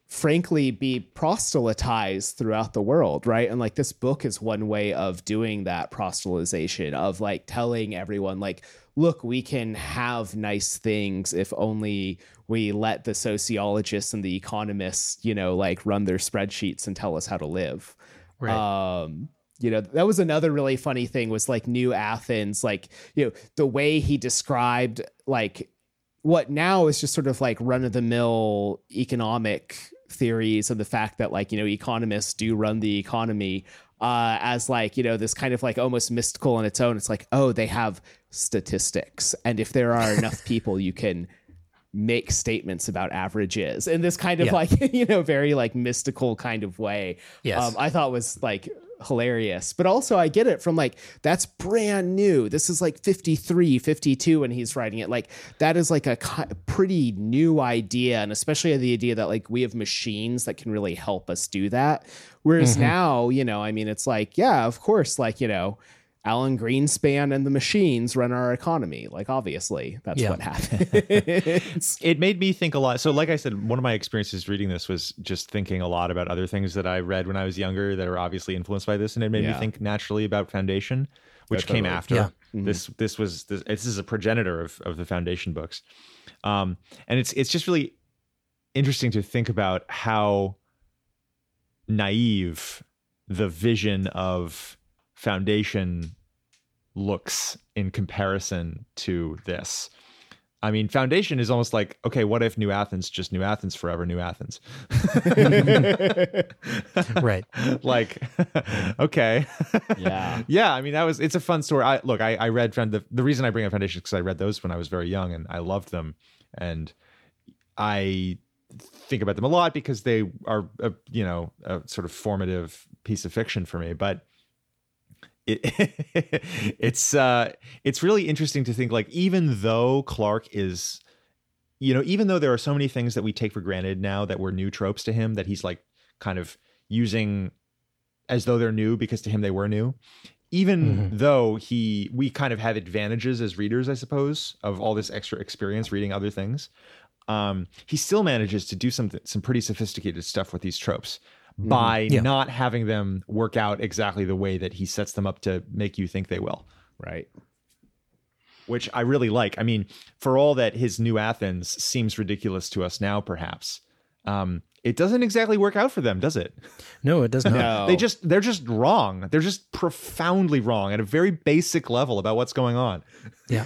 frankly be proselytized throughout the world, right? And like this book is one way of doing that proselytization of like telling everyone like look, we can have nice things if only we let the sociologists and the economists, you know, like run their spreadsheets and tell us how to live. Right. Um you know that was another really funny thing was like new athens like you know the way he described like what now is just sort of like run of the mill economic theories and the fact that like you know economists do run the economy uh, as like you know this kind of like almost mystical on its own. It's like oh they have statistics, and if there are enough [laughs] people, you can make statements about averages in this kind of Yeah. like [laughs] you know very like mystical kind of way. Yes. um, I thought was like hilarious but also i get it from like that's brand new this is like 53 52 when he's writing it like that is like a pretty new idea and especially the idea that like we have machines that can really help us do that whereas now you know i mean it's like yeah of course like you know alan greenspan and the machines run our economy like obviously that's Yeah. what [laughs] happens it made me think a lot. So, like I said, one of my experiences reading this was just thinking a lot about other things that I read when I was younger that are obviously influenced by this, and it made Yeah. me think naturally about Foundation, which Yeah, came totally. after. Yeah. This this was this, this is a progenitor of of the Foundation books, um, and it's it's just really interesting to think about how naive the vision of Foundation looks in comparison to this. I mean, Foundation is almost like, okay, what if New Athens just New Athens forever, New Athens? [laughs] right. [laughs] like, [laughs] okay. yeah yeah, I mean, that was, it's a fun story. I Look, I, I read, Found- the, the reason I bring up Foundation is because I read those when I was very young and I loved them. And I think about them a lot because they are, a, you know, a sort of formative piece of fiction for me. But it, [laughs] it's uh it's really interesting to think like even though Clarke is you know even though there are so many things that we take for granted now that were new tropes to him that he's like kind of using as though they're new because to him they were new even though he we kind of have advantages as readers i suppose of all this extra experience reading other things um he still manages to do some some pretty sophisticated stuff with these tropes by Yeah. not having them work out exactly the way that he sets them up to make you think they will right which I really like. I mean, for all that his New Athens seems ridiculous to us now, perhaps, um, it doesn't exactly work out for them, does it? No, it does [laughs] not. no They just they're just wrong. They're just profoundly wrong at a very basic level about what's going on. Yeah.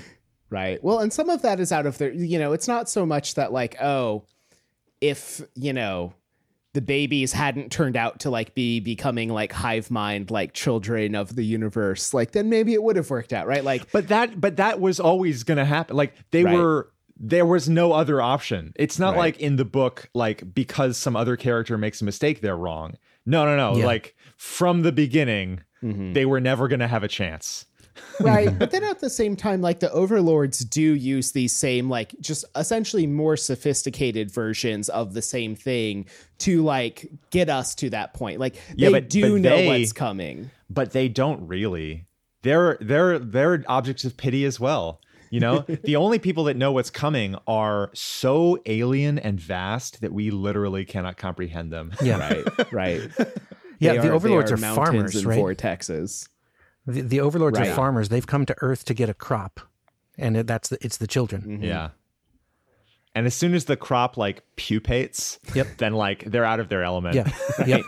Right. Well, and some of that is out of their, you know, it's not so much that like, oh, if, you know, the babies hadn't turned out to like be becoming like hive mind like children of the universe, like then maybe it would have worked out, right? Like But that but that was always going to happen. Like they Right. were there was no other option. It's not Right. like in the book like because some other character makes a mistake they're wrong. No, no, no. Yeah. Like from the beginning Mm-hmm. they were never going to have a chance. Right [laughs] but then at the same time like the overlords do use these same like just essentially more sophisticated versions of the same thing to like get us to that point like Yeah, they but- do but know they- what's coming but they don't really. They're they're they're objects of pity as well. You know, [laughs] the only people that know what's coming are so alien and vast that we literally cannot comprehend them. Yeah. [laughs] right right Yeah, They the are- overlords they are farmers, and right? vortexes The, the overlords Right. are farmers. They've come to Earth to get a crop, and it, that's the, it's the children. Mm-hmm. Yeah. And as soon as the crop like pupates, Yep. then like they're out of their element. Yeah, [laughs] yep.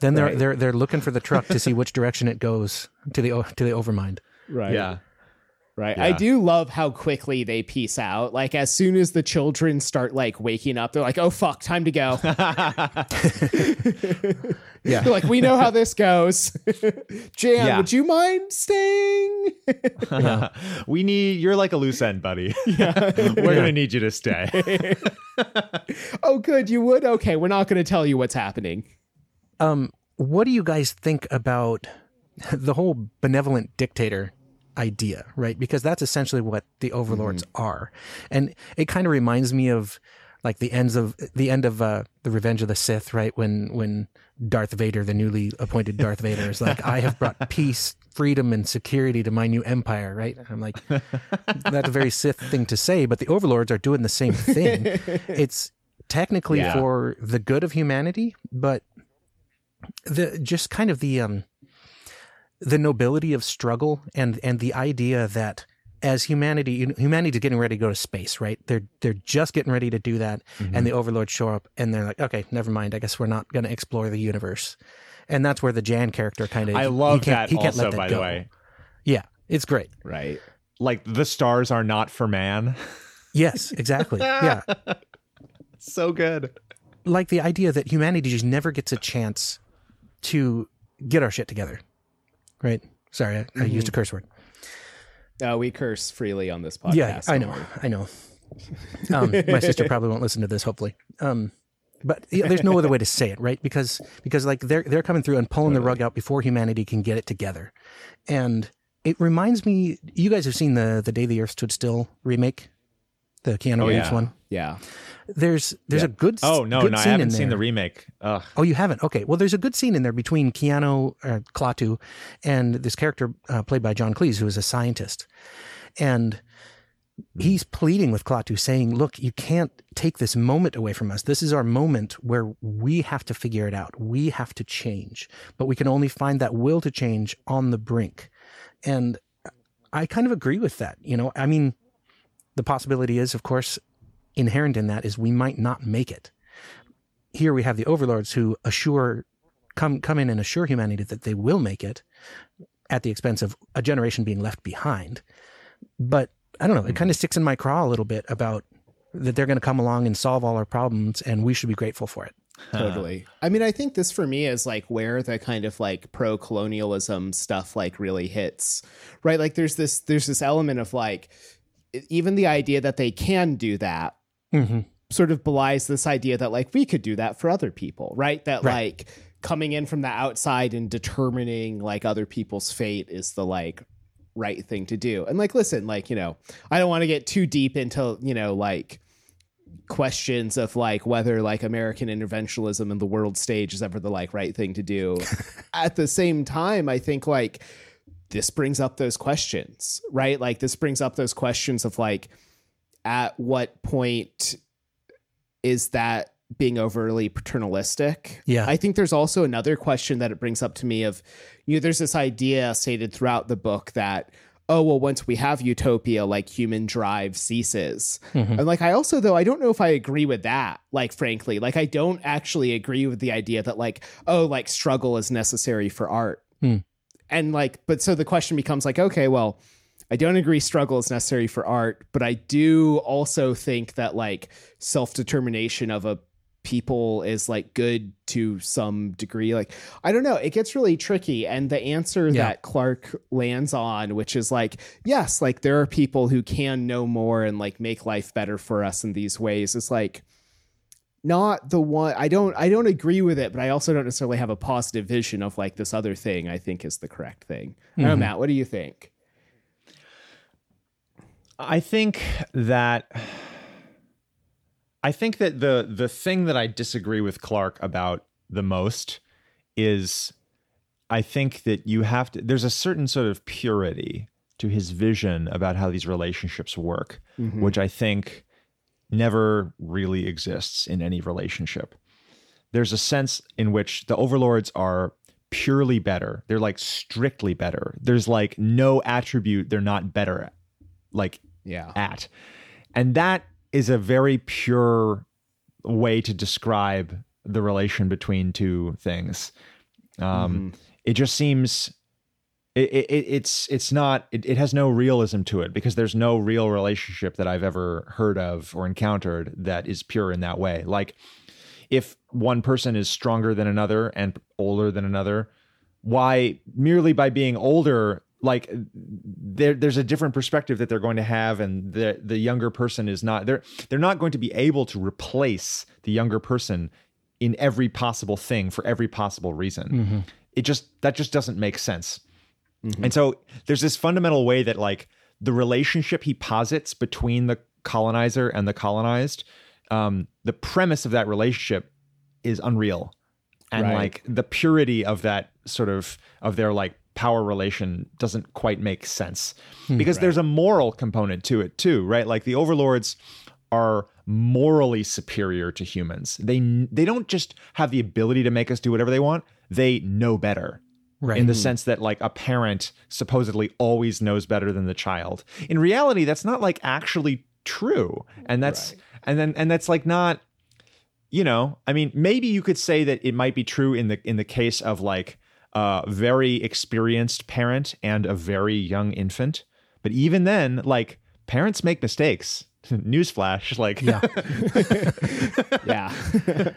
Then they're Right. they're they're looking for the truck to see which direction it goes to the to the overmind. right Yeah. Right. Yeah. I do love how quickly they peace out. Like as soon as the children start like waking up, they're like, "Oh fuck, time to go." [laughs] Yeah. They're like, "We know how this goes." [laughs] Jan, Yeah. would you mind staying? [laughs] we need you're like a loose end, buddy. We're gonna need you to stay. oh, good, you would. Okay, we're not going to tell you what's happening. Um, what do you guys think about the whole benevolent dictator idea, right? Because that's essentially what the overlords are, and it kind of reminds me of like the ends of the end of uh, the Revenge of the Sith, right? When when Darth Vader, the newly appointed Darth Vader, is like, "I have brought [laughs] peace." Freedom and security to my new empire, right? I'm like, that's a very Sith thing to say, but the overlords are doing the same thing. [laughs] It's technically Yeah. for the good of humanity, but the just kind of the um the nobility of struggle and and the idea that as humanity you know, humanity getting ready to go to space right they're they're just getting ready to do that and mm-hmm. the overlords show up and they're like okay never mind i guess we're not going to explore the universe and that's where the jan character kind of I love that he can't also, by the way. yeah it's great Right. Like the stars are not for man. Yes, exactly. Yeah. [laughs] So good. like the idea that humanity just never gets a chance to get our shit together. Right? Sorry, I, I used a curse word. Uh, we curse freely on this podcast. Yeah, I know. I know. Um, my sister probably won't listen to this, hopefully. Um, but yeah, there's no other way to say it, right? Because because like they're they're coming through and pulling the rug out before humanity can get it together, and it reminds me. You guys have seen the the Day the Earth Stood Still remake, the Keanu Reeves yeah. one. Yeah. There's there's a good Oh no, good no, I haven't seen the remake. Ugh. Oh, you haven't? Okay. Well, there's a good scene in there between Keanu uh, Klaatu and this character uh, played by John Cleese, who is a scientist, and he's pleading with Klaatu, saying, "Look, you can't take this moment away from us. This is our moment where we have to figure it out. We have to change, but we can only find that will to change on the brink." And I kind of agree with that. You know, I mean, the possibility is, of course, inherent in that is we might not make it. Here we have the overlords who assure come come in and assure humanity that they will make it at the expense of a generation being left behind. But i don't know it mm-hmm. kind of sticks in my craw a little bit about that they're going to come along and solve all our problems and we should be grateful for it. Totally. I mean, I think this for me is like where the kind of like pro colonialism stuff like really hits, right? Like there's this there's this element of like even the idea that they can do that mm-hmm. sort of belies this idea that like we could do that for other people, right? That Right. like coming in from the outside and determining like other people's fate is the like right thing to do. And like listen, like, you know, I don't want to get too deep into, you know, like questions of like whether like American interventionism in the world stage is ever the like right thing to do. [laughs] At the same time, I think like this brings up those questions, right? Like this brings up those questions of like at what point is that being overly paternalistic? Yeah. I think there's also another question that it brings up to me of you know there's this idea stated throughout the book that oh well once we have utopia like human drive ceases. Mm-hmm. And like I also though I don't know if I agree with that like frankly. Like I don't actually agree with the idea that like oh like struggle is necessary for art. Hmm. And like but so the question becomes like okay well I don't agree struggle is necessary for art, but I do also think that like self determination of a people is like good to some degree. Like, I don't know, it gets really tricky. And the answer Yeah. that Clarke lands on, which is like, yes, like there are people who can know more and like make life better for us in these ways, is like, not the one I don't I don't agree with it, but I also don't necessarily have a positive vision of like this other thing I think is the correct thing. I don't know, mm-hmm. Matt, what do you think? I think that I think that the the thing that I disagree with Clarke about the most is I think that you have to there's a certain sort of purity to his vision about how these relationships work, mm-hmm. which I think never really exists in any relationship. There's a sense in which the overlords are purely better. They're like strictly better. There's like no attribute they're not better at. Like Yeah. at. And that is a very pure way to describe the relation between two things. Um, It just seems it, it, it's it's not it, it has no realism to it because there's no real relationship that I've ever heard of or encountered that is pure in that way. Like if one person is stronger than another and older than another, why merely by being older like there there's a different perspective that they're going to have and the the younger person is not they're they're not going to be able to replace the younger person in every possible thing for every possible reason. It just that just doesn't make sense. And so there's this fundamental way that like the relationship he posits between the colonizer and the colonized um the premise of that relationship is unreal. And Right. like the purity of that sort of of their like power relation doesn't quite make sense. Hmm. Because there's a moral component to it too right? Like the overlords are morally superior to humans. They they don't just have the ability to make us do whatever they want they know better. Right. in the hmm. sense that like a parent supposedly always knows better than the child. In reality that's not like actually true. And that's and then and that's like not you know i mean maybe you could say that it might be true in the in the case of like a very experienced parent and a very young infant but even then like parents make mistakes [laughs] newsflash like Yeah. [laughs] yeah.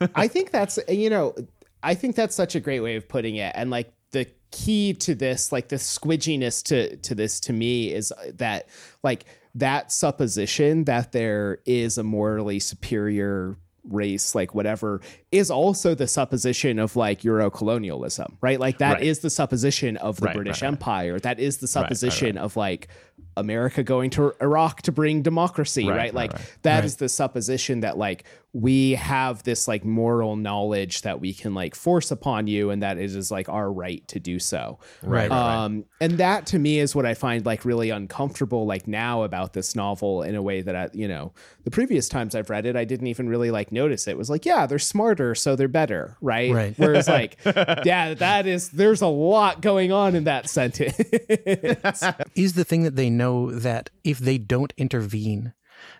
[laughs] I think that's you know, I think that's such a great way of putting it. And like the key to this, like the squidginess to to this to me is uh, that like that supposition that there is a morally superior race like whatever is also the supposition of like euro-colonialism right like that is Right. the supposition of the Right, british right, right. empire that is the right, right. supposition of like america going to iraq to bring democracy right, Right, like right, right. that is the supposition that like we have this like moral knowledge that we can like force upon you and that it is like our right to do so Right. um and that to me is what i find like really uncomfortable like now about this novel in a way that i you know the previous times i've read it i didn't even really like notice it, it was like yeah they're smarter so they're better right Right. whereas like [laughs] yeah that is there's a lot going on in that sentence [laughs] is the thing that they know that if they don't intervene,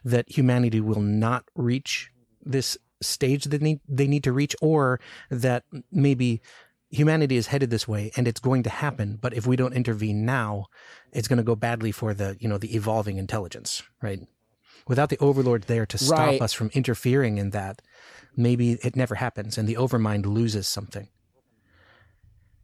that humanity will not reach this stage that need, they need to reach, or that maybe humanity is headed this way and it's going to happen. But if we don't intervene now, it's going to go badly for the you know the evolving intelligence, right? Without the overlord there to stop Right. us from interfering in that, maybe it never happens and the overmind loses something.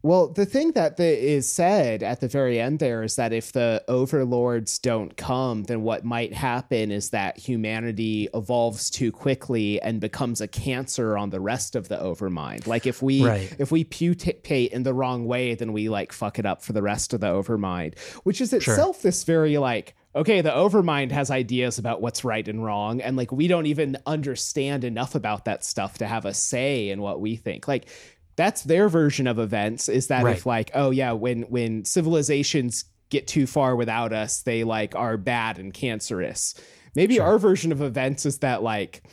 Well, the thing that the, is said at the very end there is that if the overlords don't come, then what might happen is that humanity evolves too quickly and becomes a cancer on the rest of the overmind. Like if we Right. if we putipate in the wrong way, then we like fuck it up for the rest of the overmind, which is itself this very like okay, the overmind has ideas about what's right and wrong, and like we don't even understand enough about that stuff to have a say in what we think. Like that's their version of events is that if like oh yeah when when civilizations get too far without us they like are bad and cancerous. Maybe our version of events is that like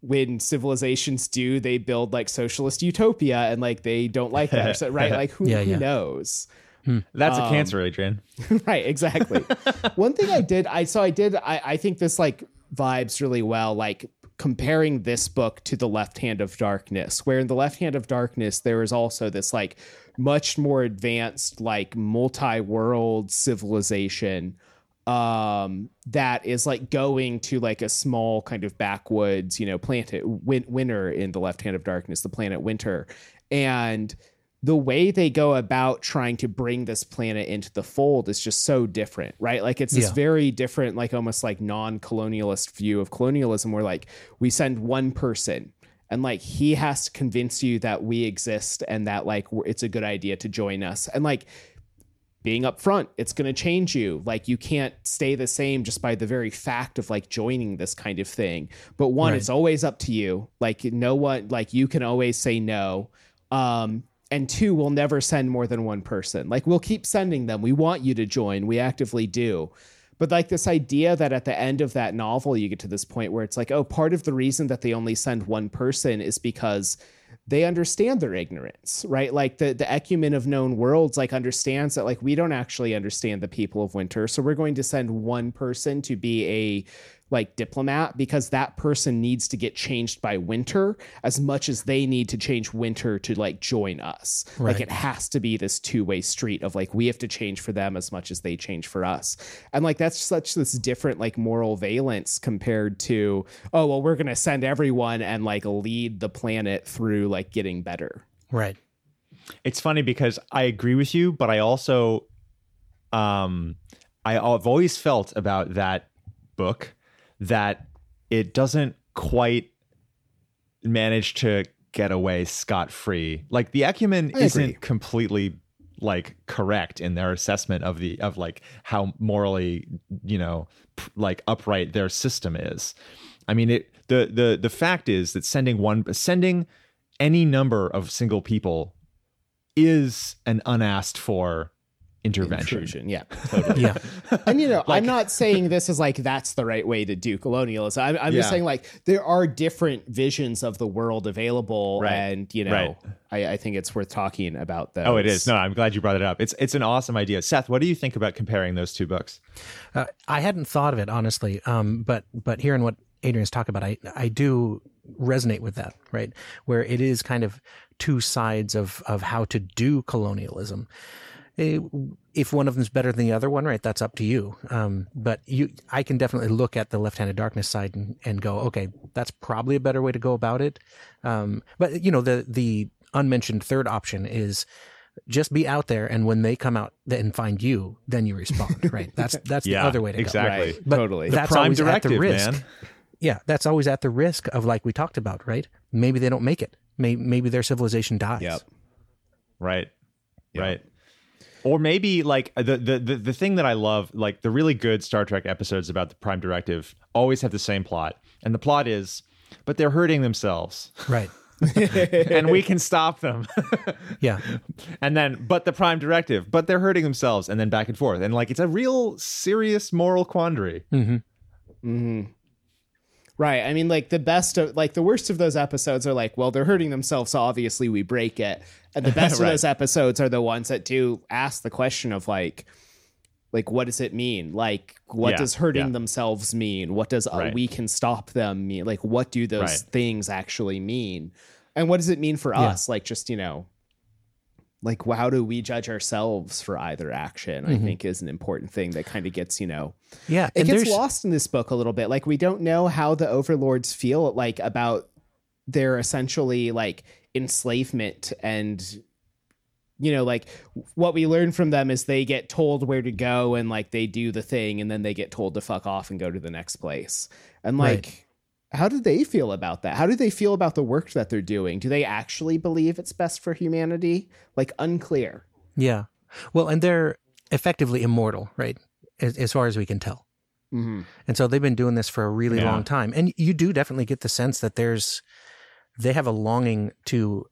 when civilizations do they build like socialist utopia and like they don't like that so, right? [laughs] Like who, Yeah, who yeah. knows? That's Um, a cancer adrian. [laughs] right exactly. [laughs] One thing i did i so i did I, I think this like vibes really well like comparing this book to the left hand of darkness where in the left hand of darkness there is also this like much more advanced like multi-world civilization um that is like going to like a small kind of backwoods you know planet win- winter in the left hand of darkness the planet winter. And the way they go about trying to bring this planet into the fold is just so different, right? Like it's this Yeah. very different, like almost like non-colonialist view of colonialism, where like we send one person and like he has to convince you that we exist and that like it's a good idea to join us, and like being upfront, it's going to change you. Like you can't stay the same just by the very fact of like joining this kind of thing. But one, Right. it's always up to you. Like no one, like you can always say no. Um, and two, we'll never send more than one person. Like we'll keep sending them. We want you to join. We actively do. But like this idea that at the end of that novel, you get to this point where it's like, oh, part of the reason that they only send one person is because they understand their ignorance, right? Like the the Ekumen of known worlds like understands that like we don't actually understand the people of winter, so we're going to send one person to be a like diplomat because that person needs to get changed by winter as much as they need to change winter to like join us. Like it has to be this two-way street of like we have to change for them as much as they change for us. And like that's such this different like moral valence compared to oh well we're going to send everyone and like lead the planet through like getting better. Right. it's funny because I agree with you, but I also, um, I, I've always felt about that book that it doesn't quite manage to get away scot free. Like the Ekumen I isn't completely like correct in their assessment of the of like how morally you know like upright their system is. I mean it the the the fact is that sending one sending any number of single people is an unasked for intervention. Intrusion, yeah, [laughs] totally. Yeah. and you know, I'm not saying this is like that's the right way to do colonialism. I'm, I'm just saying like there are different visions of the world available, Right. and you know, Right. I, I think it's worth talking about those. Oh, it is. No, I'm glad you brought it up. It's it's an awesome idea. Seth, what do you think about comparing those two books? Uh, I hadn't thought of it honestly, um, but but hearing what Adrian's talking about, I I do resonate with that, right? Where it is kind of two sides of of how to do colonialism, if one of them's better than the other one, right? That's up to you. Um, but you, I can definitely look at the Left Hand of Darkness side and, and go, okay, that's probably a better way to go about it. Um, but you know, the the unmentioned third option is just be out there, and when they come out and find you, then you respond. [laughs] Right? That's that's Yeah, the other way to exactly. go. But Totally. The That's prime always directive, at the risk. man. Yeah, that's always at the risk of like we talked about, right? Maybe they don't make it. Maybe, maybe their civilization dies. Yep. Right. Yeah. Right. Or maybe like the, the the the thing that I love, like the really good Star Trek episodes about the Prime Directive, always have the same plot, and the plot is, but they're hurting themselves, Right. [laughs] and we can stop them. [laughs] Yeah. and then, but the Prime Directive, but they're hurting themselves, and then back and forth, and like it's a real serious moral quandary. Mm-hmm. Mm-hmm. Right. I mean, like the best of, like the worst of those episodes are like, well, they're hurting themselves, so obviously we break it. And the [laughs] best Right. of those episodes are the ones that do ask the question of like, like what does it mean? Like, what Yeah, does hurting yeah. themselves mean? What does uh, Right. we can stop them mean? Like, what do those Right. things actually mean? And what does it mean for Yeah. us? Like, just you know, like how do we judge ourselves for either action? I mm-hmm. think is an important thing that kind of gets you know Yeah. it gets lost in this book a little bit. Like we don't know how the overlords feel like about their essentially like enslavement and you know like what we learn from them is they get told where to go and like they do the thing and then they get told to fuck off and go to the next place. And like Right. How do they feel about that? How do they feel about the work that they're doing? Do they actually believe it's best for humanity? Like unclear. yeah. Well, and they're effectively immortal, right? As, as far as we can tell. Mm-hmm. And so they've been doing this for a really Yeah. long time. And you do definitely get the sense that there's they have a longing to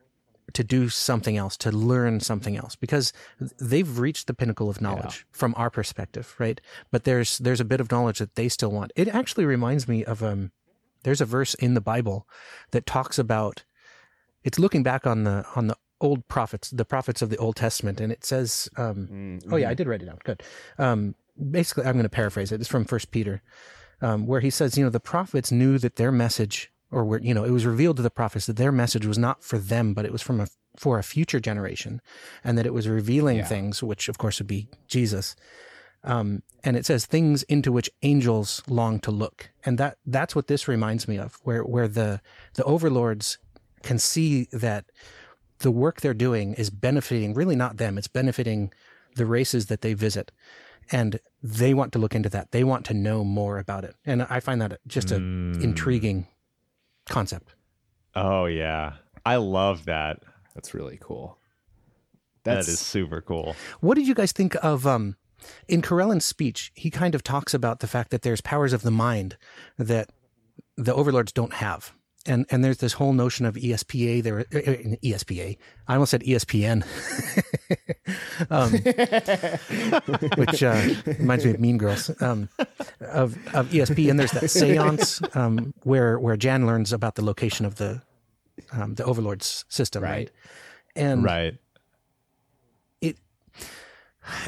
to do something else, to learn something else because they've reached the pinnacle of knowledge from our perspective, right? But there's there's a bit of knowledge that they still want. It actually reminds me of um there's a verse in the Bible that talks about it's looking back on the on the old prophets, the prophets of the Old Testament, and it says um Oh yeah, I did write it down. Good. Um, basically, I'm going to paraphrase it. It's from First Peter, um, where he says, you know, the prophets knew that their message, or where you know, it was revealed to the prophets that their message was not for them, but it was from a for a future generation, and that it was revealing Yeah. things, which of course would be Jesus. Um, and it says things into which angels long to look, and that that's what this reminds me of, where where the the overlords can see that the work they're doing is benefiting really not them it's benefiting the races that they visit. And they want to look into that. They want to know more about it. And i find that just an intriguing concept. Oh yeah, I love that. That's really cool. That is super cool. what did you guys think of um in Karellen's speech he kind of talks about the fact that there's powers of the mind that the overlords don't have. And and there's this whole notion of ESPA there uh, uh, ESPA I almost said ESPN [laughs] um, [laughs] which uh, reminds me of Mean Girls. Um, of of ESP and there's that séance um, where where Jan learns about the location of the um, the overlord's system right, Right. and Right.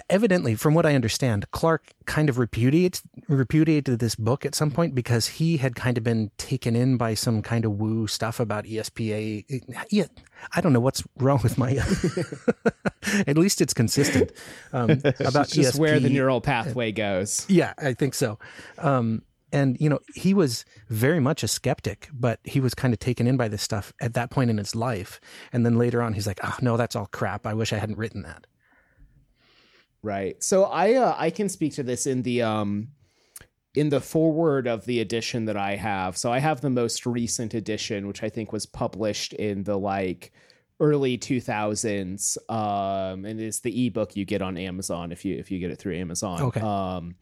Evidently from what i understand clarke kind of repudiates repudiated this book at some point because he had kind of been taken in by some kind of woo stuff about espa yeah, i don't know what's wrong with my [laughs] at least it's consistent um, [laughs] about It's just where the neural pathway goes. Yeah, I think so. Um, and you know, he was very much a skeptic, but he was kind of taken in by this stuff at that point in his life. And then later on, he's like, "Oh no, that's all crap. I wish I hadn't written that." Right. So I uh, I can speak to this in the um in the forward of the edition that I have. So I have the most recent edition, which I think was published in the like early 2000s um and it's the ebook you get on Amazon if you if you get it through Amazon. Okay. Um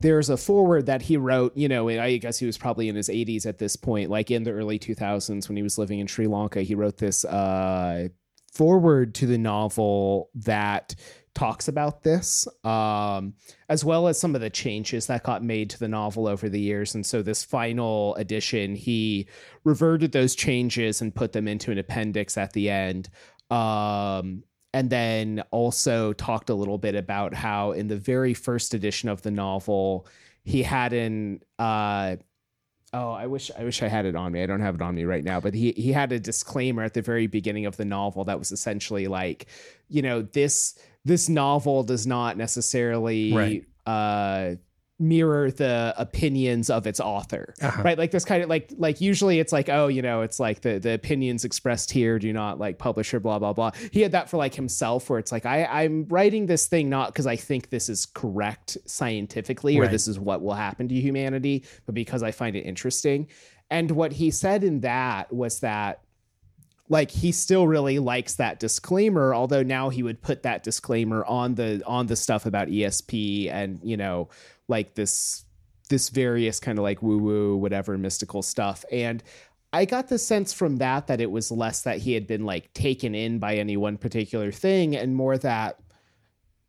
there's a forward that he wrote, you know, and I guess he was probably in his 80s at this point, like in the early 2000s when he was living in Sri Lanka. He wrote this uh, forward to the novel that talks about this, um, as well as some of the changes that got made to the novel over the years. And so, this final edition, he reverted those changes and put them into an appendix at the end. Um, and then also talked a little bit about how in the very first edition of the novel he had an uh oh i wish i wish i had it on me i don't have it on me right now but he he had a disclaimer at the very beginning of the novel that was essentially like you know this this novel does not necessarily Right. uh mirror the opinions of its author Uh-huh. right like this kind of like like usually it's like oh you know it's like the the opinions expressed here do not like publisher blah blah blah he had that for like himself where it's like i i'm writing this thing not because i think this is correct scientifically or this is what will happen to humanity but because i find it interesting and what he said in that was that like he still really likes that disclaimer although now he would put that disclaimer on the on the stuff about esp and you know like this this various kind of like woo woo whatever mystical stuff. And i got the sense from that that it was less that he had been like taken in by any one particular thing and more that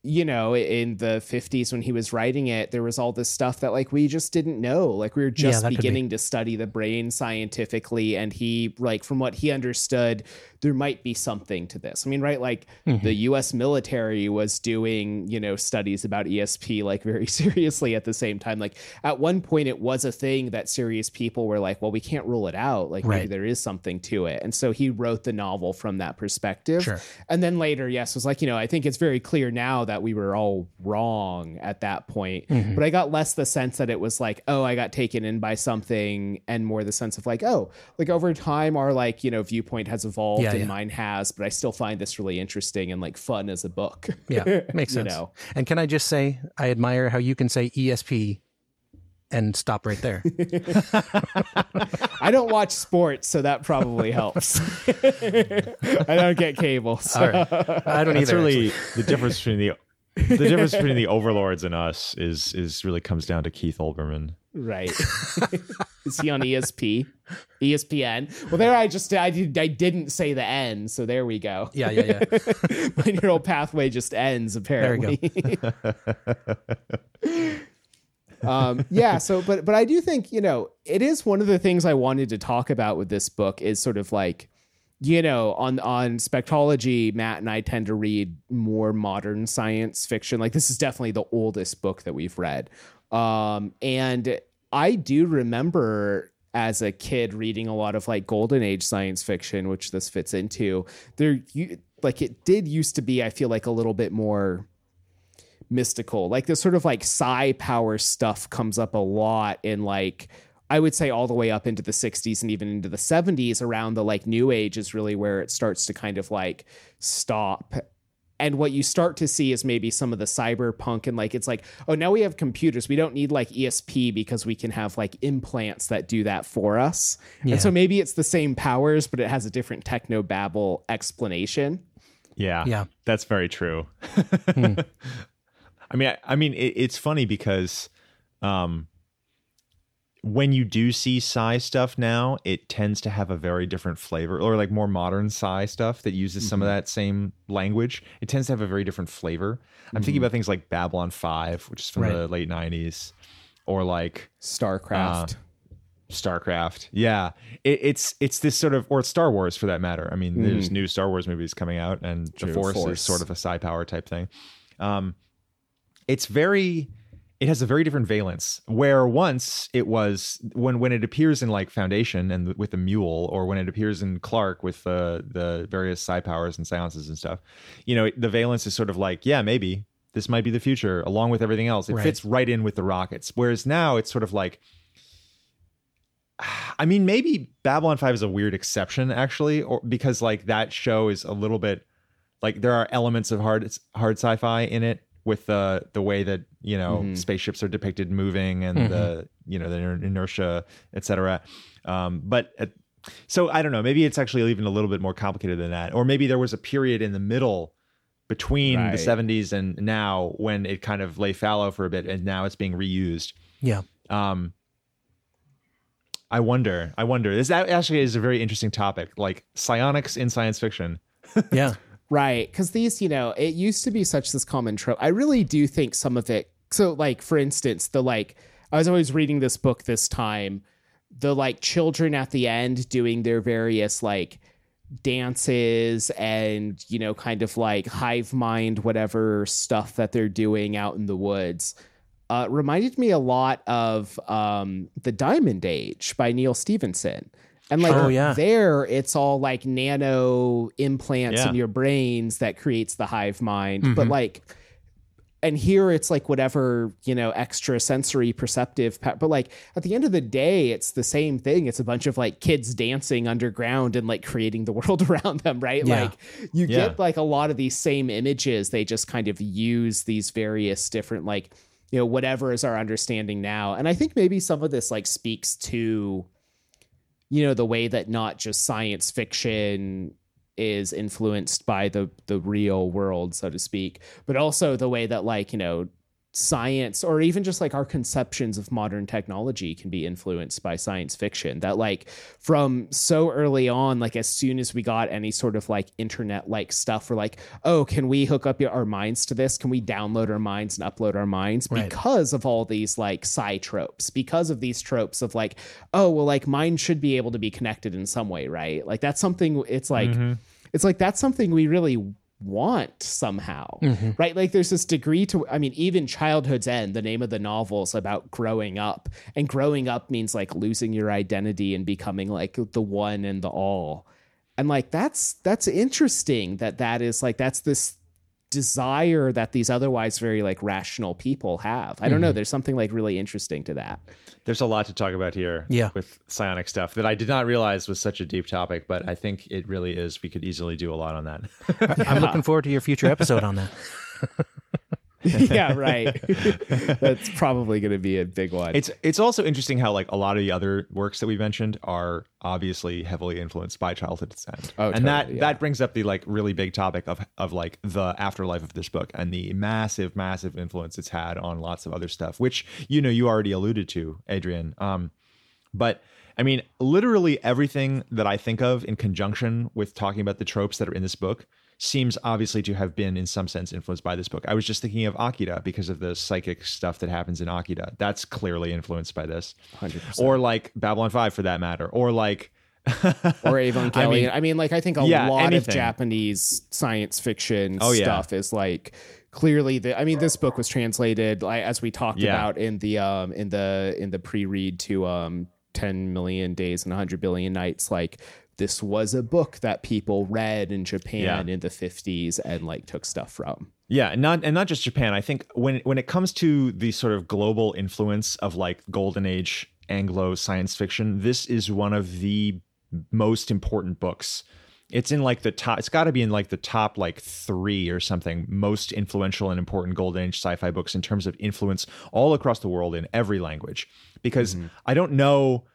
you know in the 50s when he was writing it there was all this stuff that like we just didn't know like we were just that could be. beginning to study the brain scientifically and he like from what he understood there might be something to this i mean right like Mm-hmm. the us military was doing you know studies about esp like [laughs] very seriously at the same time like at one point it was a thing that serious people were like well we can't rule it out like maybe there is something to it and so he wrote the novel from that perspective Sure. and then later, yes, was like, you know, I think it's very clear now that we were all wrong at that point. Mm-hmm. But I got less the sense that it was like, oh, I got taken in by something, and more the sense of like, oh, like over time, our like, you know, viewpoint has evolved Yeah, and yeah. mine has, but I still find this really interesting and like fun as a book. Yeah, [laughs] makes You sense. know. And can I just say, I admire how you can say ESP and stop right there. [laughs] [laughs] I don't watch sports, so that probably helps. I don't get cable. So. All right. I don't That's either. really the difference between the the difference between the overlords and us is is really comes down to Keith Olbermann. Right. [laughs] Is he on ESP? ESPN? Well, there I just I did I didn't say the N, so there we go. Yeah, yeah, yeah. [laughs] My neural pathway just ends we apparently. [laughs] um, yeah. So, but but I do think you know it is one of the things I wanted to talk about with this book is sort of like you know on on spectology matt and i tend to read more modern science fiction like this is definitely the oldest book that we've read um and i do remember as a kid reading a lot of like golden age science fiction which this fits into there you like it did used to be i feel like a little bit more mystical like this sort of like psi power stuff comes up a lot in like I would say all the way up into the 60s and even into the 70s around the like new age is really where it starts to kind of like stop. And what you start to see is maybe some of the cyberpunk and like it's like, oh, now we have computers. We don't need like ESP because we can have like implants that do that for us. Yeah. And so maybe it's the same powers, but it has a different techno babble explanation. Yeah, Yeah. that's very true. [laughs] I mean, I, I mean, it, it's funny because um, when you do see psi stuff now, it tends to have a very different flavor, or like more modern psi stuff that uses some of mm-hmm. that same language. It tends to have a very different flavor. I'm thinking mm-hmm. about things like Babylon Five, which is from Right. the late '90s, or like StarCraft. Uh, StarCraft. Yeah, it, it's it's this sort of or Star Wars for that matter. I mean, there's mm. new Star Wars movies coming out, and the Force, Force. is sort of a psi power type thing. Um, it's very. It has a very different valence. Where once it was when when it appears in like Foundation and with the Mule, or when it appears in Clarke with the the various psi powers and seances and stuff, you know, the valence is sort of like, yeah, maybe this might be the future, along with everything else. It Right. fits right in with the rockets. Whereas now it's sort of like [sighs] I mean, maybe Babylon 5 is a weird exception, actually, or because like that show is a little bit like there are elements of hard hard sci-fi in it with the the way that you know Mhm. spaceships are depicted moving and the you know the inertia, etc. Um, but at, so I don't know. Maybe it's actually even a little bit more complicated than that, or maybe there was a period in the middle between Right. the 70s and now when it kind of lay fallow for a bit, and now it's being reused. Yeah. Um, I wonder. I wonder. This actually is a very interesting topic, like psionics in science fiction. Yeah. [laughs] Right. Because these, you know, it used to be such this common trope. I really do think some of it. So, like, for instance, the like, I was always reading this book this time, the like children at the end doing their various like dances and, you know, kind of like hive mind, whatever stuff that they're doing out in the woods. Uh, reminded me a lot of um, the Diamond Age by Neal Stephenson. And like Oh, yeah. there, it's all like nano implants Yeah. in your brains that creates the hive mind. But Mhm. like, and here it's like whatever you know extra sensory perceptive but like at the end of the day it's the same thing it's a bunch of like kids dancing underground and like creating the [laughs] world around them right Yeah. like you Yeah. get like a lot of these same images they just kind of use these various different like you know whatever is our understanding now and i think maybe some of this like speaks to you know the way that not just science fiction is influenced by the the real world so to speak but also the way that like you know science or even just like our conceptions of modern technology can be influenced by science fiction that like from so early on like as soon as we got any sort of like internet like stuff we're like oh can we hook up our minds to this can we download our minds and upload our minds Right. because of all these like sci tropes because of these tropes of like oh well like mine should be able to be connected in some way right like that's something it's like Mhm. it's like that's something we really want somehow Mhm. right? Like there's this degree to i mean even childhood's end the name of the novel's about growing up and growing up means like losing your identity and becoming like the one and the all. And like that's that's interesting that that is like that's this desire that these otherwise very like rational people have. I don't know there's something like really interesting to that There's a lot to talk about here Yeah. with psionic stuff that I did not realize was such a deep topic, but I think it really is. We could easily do a lot on that. I'm looking forward to your future episode on that. [laughs] [laughs] yeah right [laughs] that's probably going to be a big one It's it's also interesting how like a lot of the other works that we mentioned are obviously heavily influenced by childhood's end. Oh, and that yeah. that brings up the like really big topic of of like the afterlife of this book and the massive massive influence it's had on lots of other stuff, which you know you already alluded to, Adrian. Um, but I mean, literally everything that I think of in conjunction with talking about the tropes that are in this book seems obviously to have been in some sense influenced by this book. I was just thinking of Akira because of the psychic stuff that happens in Akira. That's clearly influenced by this. 100% Or like Babylon 5 for that matter. Or like [laughs] or Evangelion. I mean, like I think a yeah, lot of. Japanese science fiction Oh, yeah. stuff is like clearly the. I mean, this book was translated like, as we talked Yeah. about in the um in the in the pre-read to um 10 million days and 100 billion nights. Like this was a book that people read in Japan Yeah. in the 50s and like took stuff from. Yeah, and not and not just Japan. I think when when it comes to the sort of global influence of like golden age Anglo science fiction, this is one of the most important books. It's in like the top. It's got to be in like the top like three or something most influential and important golden age sci-fi books in terms of influence all across the world in every language. Because mm-hmm. I don't know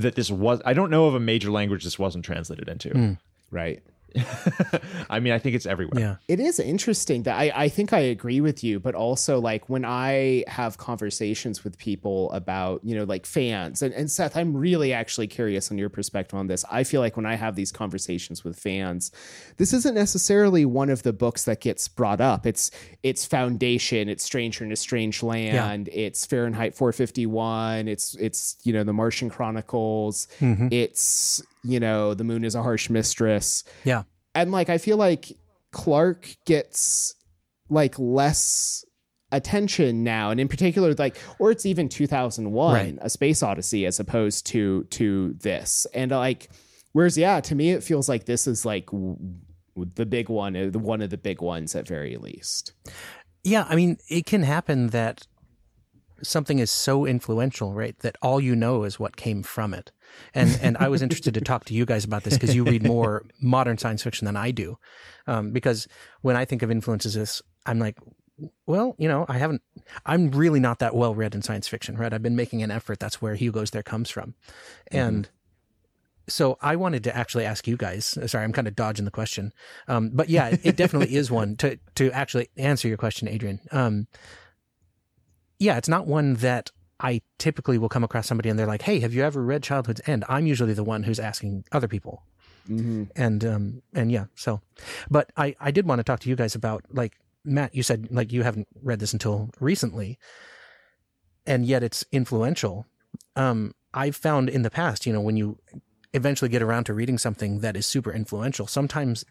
that this was. I don't know of a major language this wasn't translated into. Hmm. Right. [laughs] I mean, I think it's everywhere. Yeah. It is interesting that I, I think I agree with you, but also like when I have conversations with people about, you know, like fans and, and Seth, I'm really actually curious on your perspective on this. I feel like when I have these conversations with fans, this isn't necessarily one of the books that gets brought up. It's it's Foundation, it's Stranger in a Strange Land, it's Fahrenheit 451, it's it's, you know, the Martian Chronicles, mm-hmm. it's, you know, The Moon is a Harsh Mistress Yeah. and like I feel like Clarke gets like less attention now and in particular like or it's even 2001 Right. a space odyssey as opposed to to this and like whereas yeah to me it feels like this is like w- the big one uh, the one of the big ones at very least Yeah, I mean, it can happen that something is so influential, right, that all you know is what came from it. And and I was interested to talk to you guys about this because you read more [laughs] modern science fiction than I do. Um, because when I think of influences, this I'm like, well, you know, I haven't. I'm really not that well read in science fiction, right? I've been making an effort. That's where Hugos There comes from, and. So I wanted to actually ask you guys. Sorry, I'm kind of dodging the question, um, but yeah, it definitely is one to to actually answer your question, Adrian. Um, yeah, it's not one that I typically will come across somebody and they're like, "Hey, have you ever read Childhood's End?" I'm usually the one who's asking other people, mm-hmm. and um, and yeah, so, but I I did want to talk to you guys about like Matt. You said like you haven't read this until recently, and yet it's influential. Um, I've found in the past, you know, when you eventually get around to reading something that is super influential, sometimes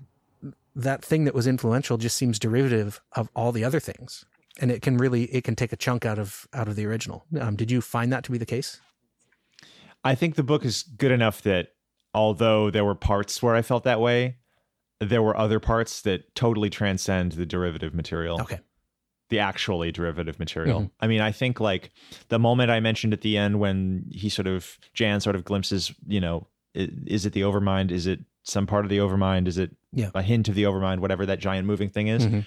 that thing that was influential just seems derivative of all the other things, and it can really it can take a chunk out of out of the original. Um, did you find that to be the case? I think the book is good enough that although there were parts where I felt that way, there were other parts that totally transcend the derivative material. Okay. The actually derivative material. Mhm. I mean, I think like the moment I mentioned at the end when he sort of Jan sort of glimpses, you know, is it the overmind? Is it some part of the overmind? Is it Yeah. a hint of the overmind? Whatever that giant moving thing is. Mhm.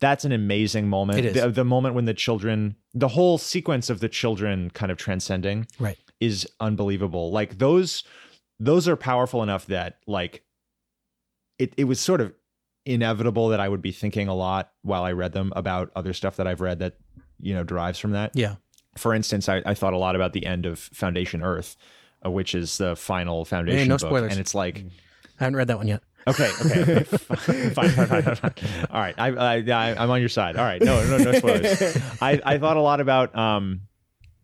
That's an amazing moment. It is. The, the moment when the children, the whole sequence of the children kind of transcending Right. is unbelievable. Like those those are powerful enough that like it it was sort of inevitable that I would be thinking a lot while I read them about other stuff that I've read that you know derives from that. Yeah. For instance, I, I thought a lot about the end of Foundation Earth, uh, which is the final Foundation no book, spoilers. and it's like I haven't read that one yet. Okay, okay, okay. [laughs] fine, fine, fine, fine. All right, I, I, I, I'm on your side. All right, no, no, no spoilers. [laughs] I, I thought a lot about, um,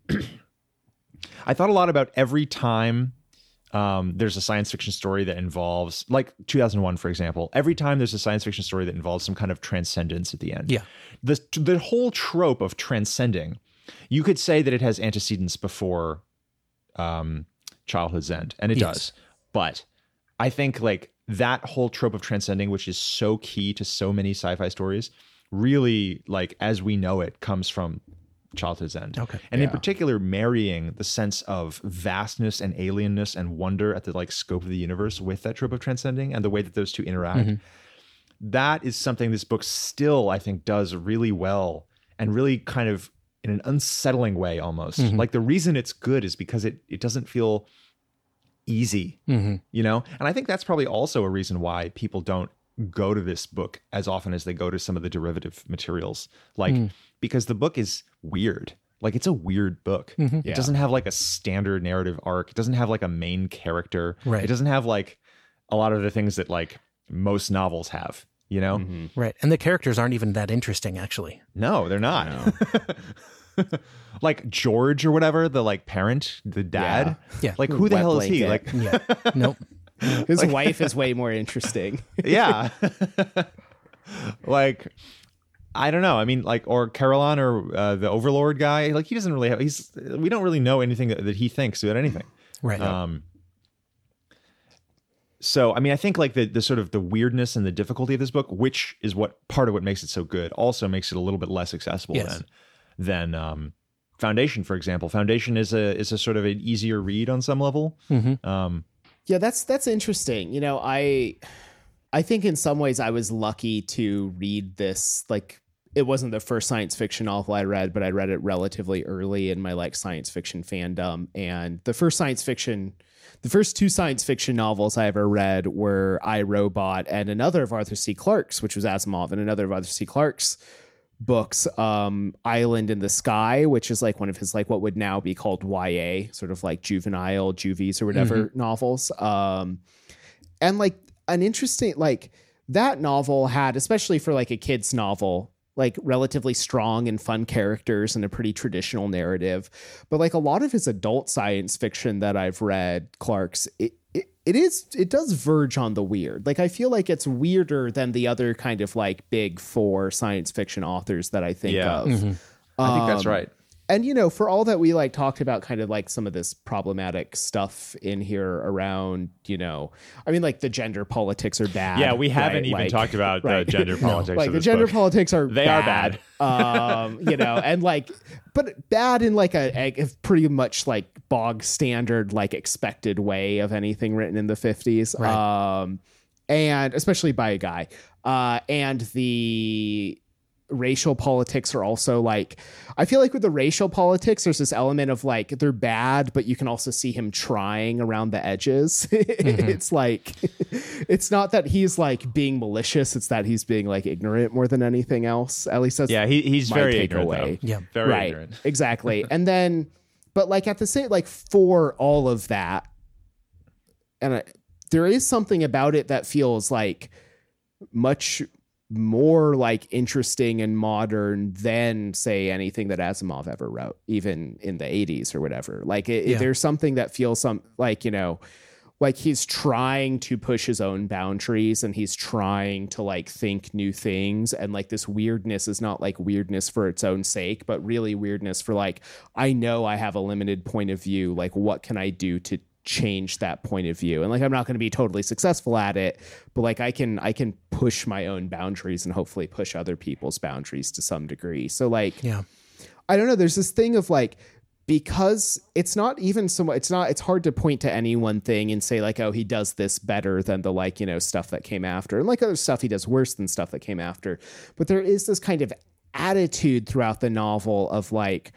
[clears throat] I thought a lot about every time um, there's a science fiction story that involves, like 2001, for example. Every time there's a science fiction story that involves some kind of transcendence at the end. Yeah. The the whole trope of transcending, you could say that it has antecedents before um, Childhood's End, and it Yes. does. But I think like that whole trope of transcending, which is so key to so many sci-fi stories, really like as we know it comes from Childhood's End. Okay. And in particular, marrying the sense of vastness and alienness and wonder at the like scope of the universe with that trope of transcending and the way that those two interact. Mm-hmm. That is something this book still, I think, does really well and really kind of in an unsettling way almost. Mm-hmm. Like the reason it's good is because it it doesn't feel easy Mm-hmm. you know and i think that's probably also a reason why people don't go to this book as often as they go to some of the derivative materials like Mm. because the book is weird like it's a weird book Mm-hmm. it Yeah. doesn't have like a standard narrative arc it doesn't have like a main character Right. it doesn't have like a lot of the things that like most novels have you know Mm-hmm. Right. And the characters aren't even that interesting, actually. no they're not [laughs] [laughs] like george or whatever the like parent the dad Yeah. like who the Wet hell is he like. Yeah. [laughs] nope. His wife is [laughs] way more interesting. yeah like i don't know i mean like or Karellen or uh, the overlord guy like he doesn't really have he's we don't really know anything that, that he thinks about anything [clears throat] Right. um so i mean i think like the the sort of the weirdness and the difficulty of this book which is what part of what makes it so good also makes it a little bit less accessible Yes. than than um foundation for example foundation is a is a sort of an easier read on some level Mhm. um Yeah, that's that's interesting. You know, I I think in some ways I was lucky to read this like it wasn't the first science fiction novel I read, but I read it relatively early in my like science fiction fandom. And the first science fiction the first two science fiction novels I ever read were I Robot and another of Arthur C. Clarke's, which was Asimov, and another of Arthur C. Clarke's books um island in the sky which is like one of his like what would now be called ya sort of like juvenile juvies or whatever novels. Um and like an interesting like that novel had especially for like a kids novel like relatively strong and fun characters and a pretty traditional narrative. But like a lot of his adult science fiction that i've read clarke's it, it, it is it does verge on the weird. Like i feel like it's weirder than the other kind of like big four science fiction authors that i think Yeah. of. I think that's Um, right and you know for all that we like talked about kind of like some of this problematic stuff in here around you know i mean like the gender politics are bad yeah we haven't right? even Like- talked about [laughs] right. the gender politics like the gender book. politics are They are bad. [laughs] um you know and like but bad in like a, a pretty much like bog standard like expected way of anything written in the 50s Right. um and especially by a guy uh and the racial politics are also like I feel like with the racial politics there's this element of like they're bad but you can also see him trying around the edges. [laughs] Mm-hmm. it's like [laughs] it's not that he's like being malicious it's that he's being like ignorant more than anything else. At least that's Yeah, he, he's my very ignorant. takeaway. Though. Yeah. Very right. ignorant. [laughs] Exactly. and then but like at the same like for all of that and I, there is something about it that feels like much more like interesting and modern than say anything that Asimov ever wrote, even in the 80s or whatever. Like it, Yeah. there's something that feels some like, you know, like he's trying to push his own boundaries and he's trying to like think new things and like this weirdness is not like weirdness for its own sake but really weirdness for like i know i have a limited point of view like what can i do to change that point of view and like i'm not going to be totally successful at it but like i can i can push my own boundaries and hopefully push other people's boundaries to some degree so like Yeah. I don't know. There's this thing of like because it's not even so much. It's not. It's hard to point to any one thing and say like, oh, he does this better than the like you know stuff that came after, and like other stuff he does worse than stuff that came after. But there is this kind of attitude throughout the novel of like,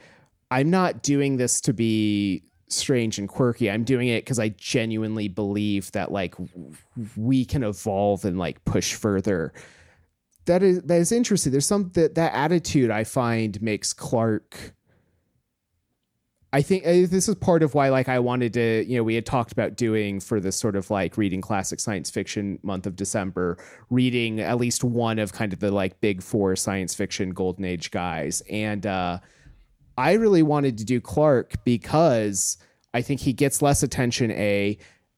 I'm not doing this to be strange and quirky. I'm doing it because I genuinely believe that like we can evolve and like push further that is that is interesting. There's some that that attitude I find makes Clarke. I think this is part of why, like, I wanted to, you know, we had talked about doing for this sort of like reading classic science fiction month of December, reading at least one of kind of the like big four science fiction golden age guys. And uh, I really wanted to do Clarke because I think he gets less attention, A,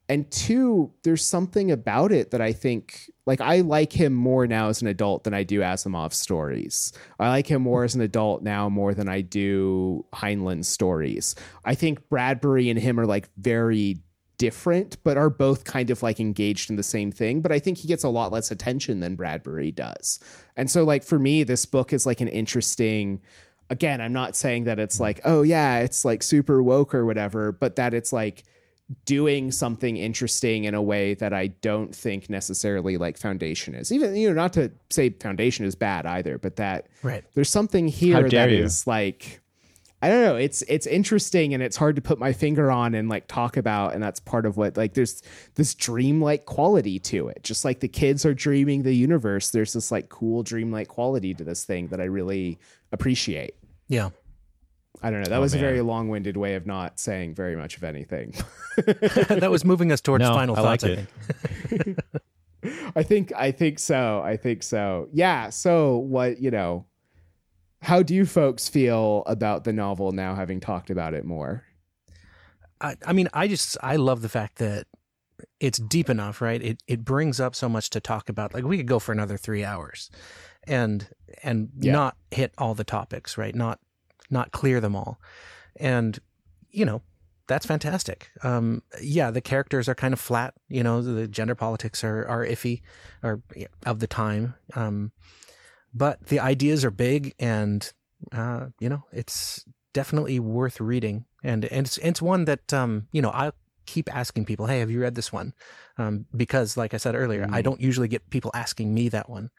and two, there's something about it that I think like I like him more now as an adult than I do Asimov's stories. I like him more as an adult now more than I do Heinlein's stories. I think Bradbury and him are like very different, but are both kind of like engaged in the same thing. But I think he gets a lot less attention than Bradbury does. And so, like, for me, this book is like an interesting. Again, I'm not saying that it's like, oh, yeah, it's like super woke or whatever, but that it's like doing something interesting in a way that I don't think necessarily like Foundation is. Even, you know, not to say Foundation is bad either, but that Right. there's something here that you. is like I don't know. It's it's interesting and it's hard to put my finger on and like talk about, and that's part of what like there's this dreamlike quality to it. Just like the kids are dreaming the universe, there's this like cool dreamlike quality to this thing that I really appreciate. Yeah. I don't know. That Oh, was a very long-winded way of not saying very much of anything. [laughs] that was moving us towards No, final I thoughts. like I it. think. [laughs] [laughs] I think I think so. I think so. Yeah. So what you know? How do you folks feel about the novel now, having talked about it more? I, I mean, I just I love the fact that it's deep enough, right? It it brings up so much to talk about. Like we could go for another three hours, and and Yeah. not hit all the topics, right? Not not clear them all, and you know that's fantastic. Um, yeah, the characters are kind of flat. You know, the gender politics are are iffy, or of the time. Um, but the ideas are big, and uh, you know, it's definitely worth reading. And and it's it's one that um, you know I keep asking people, hey, have you read this one? Um, because like I said earlier, I Mm. don't usually get people asking me that one,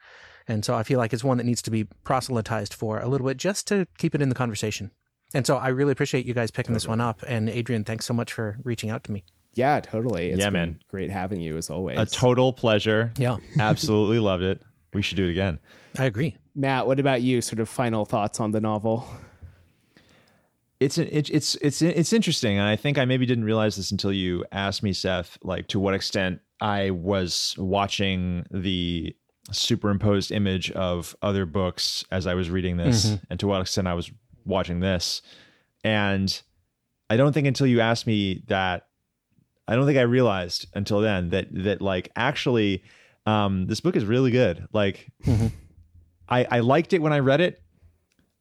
and so I feel like it's one that needs to be proselytized for a little bit just to keep it in the conversation. And so I really appreciate you guys picking this one up. And Adrian, thanks so much for reaching out to me. Yeah, totally. It's Yeah, been man. Great having you as always. A total pleasure. Yeah, [laughs] Absolutely loved it. We should do it again. I agree. Matt, what about you? Sort of final thoughts on the novel? It's an, it, it's it's it's interesting, and I think I maybe didn't realize this until you asked me, Seth. Like to what extent I was watching the superimposed image of other books as I was reading this, and to what extent I was watching this. And I don't think until you asked me that, I don't think I realized until then that that like actually, um, this book is really good. Like, I I liked it when I read it.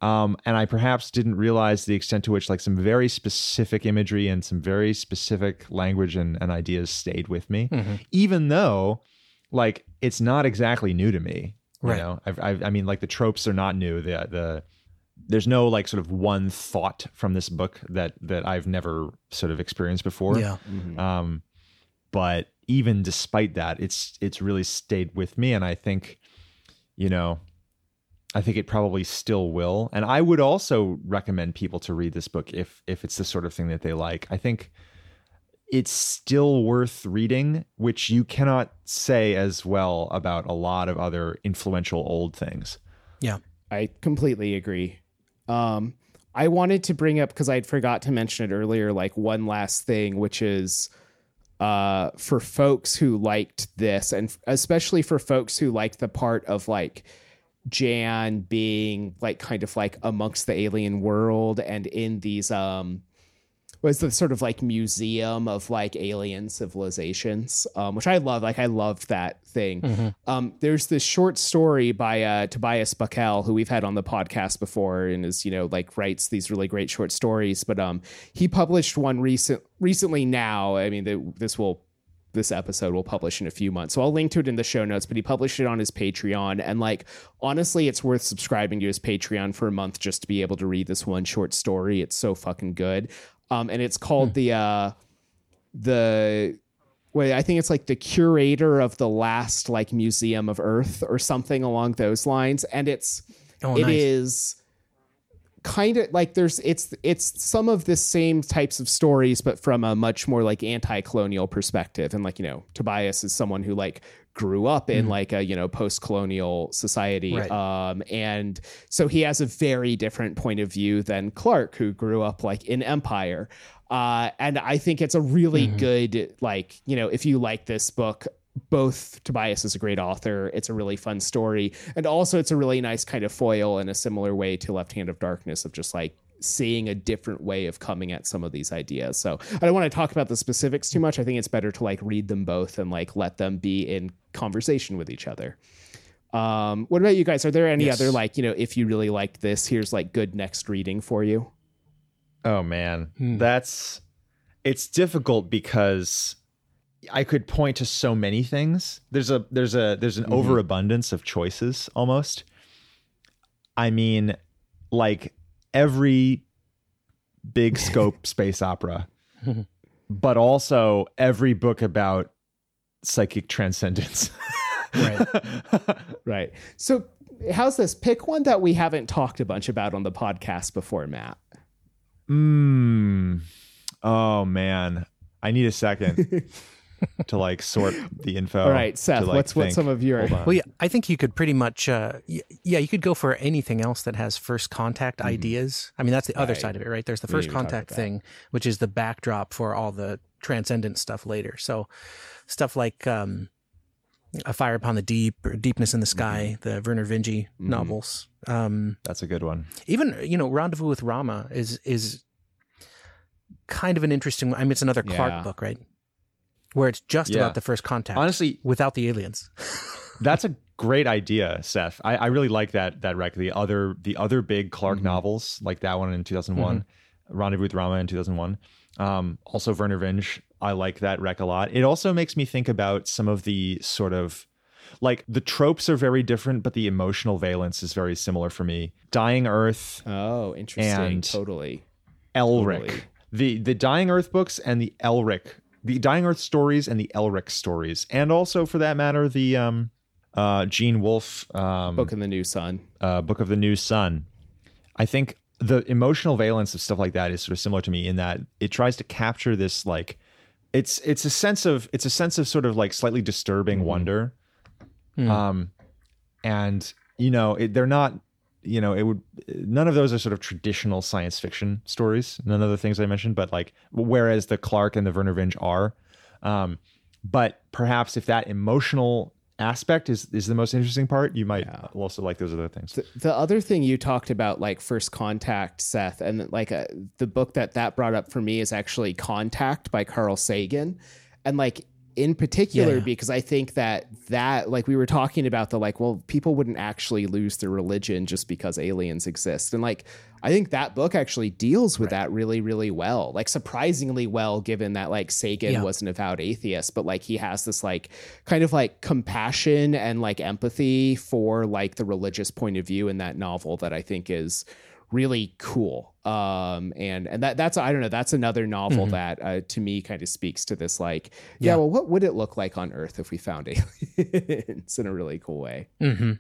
Um, and I perhaps didn't realize the extent to which like some very specific imagery and some very specific language and, and ideas stayed with me, even though like it's not exactly new to me. You know, I've, I've, I mean, like the tropes are not new. The the there's no like sort of one thought from this book that that I've never sort of experienced before. Yeah. Um, but even despite that, it's it's really stayed with me, and I think, you know, I think it probably still will. And I would also recommend people to read this book if if it's the sort of thing that they like. I think it's still worth reading, which you cannot say as well about a lot of other influential old things. Yeah. I completely agree. Um, I wanted to bring up because I'd forgot to mention it earlier, like one last thing, which is uh, for folks who liked this, and especially for folks who liked the part of like Jan being like kind of like amongst the alien world and in these um was the sort of like museum of like alien civilizations, um, which I love. Like I love that thing. Mm-hmm. Um, there's this short story by uh, Tobias Buckell, who we've had on the podcast before, and is you know like writes these really great short stories. But um, he published one recent recently. Now, I mean, this will this episode will publish in a few months. So I'll link to it in the show notes, but he published it on his Patreon. And like, honestly, it's worth subscribing to his Patreon for a month just to be able to read this one short story. It's so fucking good. Um, and it's called Hmm. the, uh, the, wait, I think it's like the curator of the last like museum of Earth or something along those lines. And it's, Oh, it nice. is kind of like there's it's it's some of the same types of stories but from a much more like anti-colonial perspective and like you know tobias is someone who like grew up in like a you know post-colonial society. Right. um and so he has a very different point of view than clarke who grew up like in empire uh and i think it's a really Mm-hmm. good like you know if you like this book both Tobias is a great author. It's a really fun story. And also it's a really nice kind of foil in a similar way to Left Hand of Darkness of just like seeing a different way of coming at some of these ideas. So I don't want to talk about the specifics too much. I think it's better to like read them both and like let them be in conversation with each other. Um, what about you guys? Are there any Yes. other like, you know, if you really liked this, here's like good next reading for you? Oh man, Hmm. that's it's difficult because I could point to so many things. There's a there's a there's an overabundance of choices almost. I mean, like every big scope [laughs] space opera, but also every book about psychic transcendence. Right. [laughs] Right. So how's this? Pick one that we haven't talked a bunch about on the podcast before, Matt. Mm. Oh man, I need a second [laughs] to like sort the info. All right, Seth, to, like, what's what's think. some of your Well, yeah, I think you could pretty much, uh, y- yeah, you could go for anything else that has first contact ideas. I mean, that's the other Right. side of it, right? There's the first didn't even talk contact thing, which is the backdrop for all the transcendent stuff later. So, stuff like um, A Fire Upon the Deep or Deepness in the Sky, the Vernor Vinge novels. Um, That's a good one. even you know Rendezvous with Rama is is kind of an interesting. I mean, it's another Clarke Yeah. book, right? Where it's just Yeah. about the first contact, Honestly, without the aliens. [laughs] that's a great idea, Seth. I, I really like that that rec. The other the other big Clarke Mm-hmm. novels, like that one in 2001, Rendezvous with Rama in 2001. Um, also Vernor Vinge. I like that rec a lot. It also makes me think about some of the sort of like the tropes are very different, but the emotional valence is very similar for me. Dying Earth, Oh, interesting. And- totally. Elric. Totally. The the Dying Earth books and the Elric, the Dying Earth stories and the Elric stories, and also for that matter the um uh Gene Wolfe um Book in the New Sun. uh, Book of the New Sun. I think the emotional valence of stuff like that is sort of similar to me in that it tries to capture this like it's it's a sense of it's a sense of sort of like slightly disturbing wonder. Hmm. Um and you know, it, they're not you know, it would none of those are sort of traditional science fiction stories. None of the things I mentioned, but like whereas the Clarke and the Vernor Vinge are. Um but perhaps if that emotional aspect is is the most interesting part, you might Yeah. also like those other things. The, the other thing you talked about, like First Contact, Seth, and like uh the book that that brought up for me is actually Contact by Carl Sagan, and like in particular Yeah. because I think that that like we were talking about the like well people wouldn't actually lose their religion just because aliens exist, and like I think that book actually deals with that really really well, like surprisingly well given that like Sagan Yeah. was an avowed atheist, but like he has this like kind of like compassion and like empathy for like the religious point of view in that novel that I think is really cool. Um, and and that that's I don't know that's another novel that uh, to me kind of speaks to this like yeah. Yeah. well what would it look like on Earth if we found [laughs] aliens in a really cool way. Mm-hmm.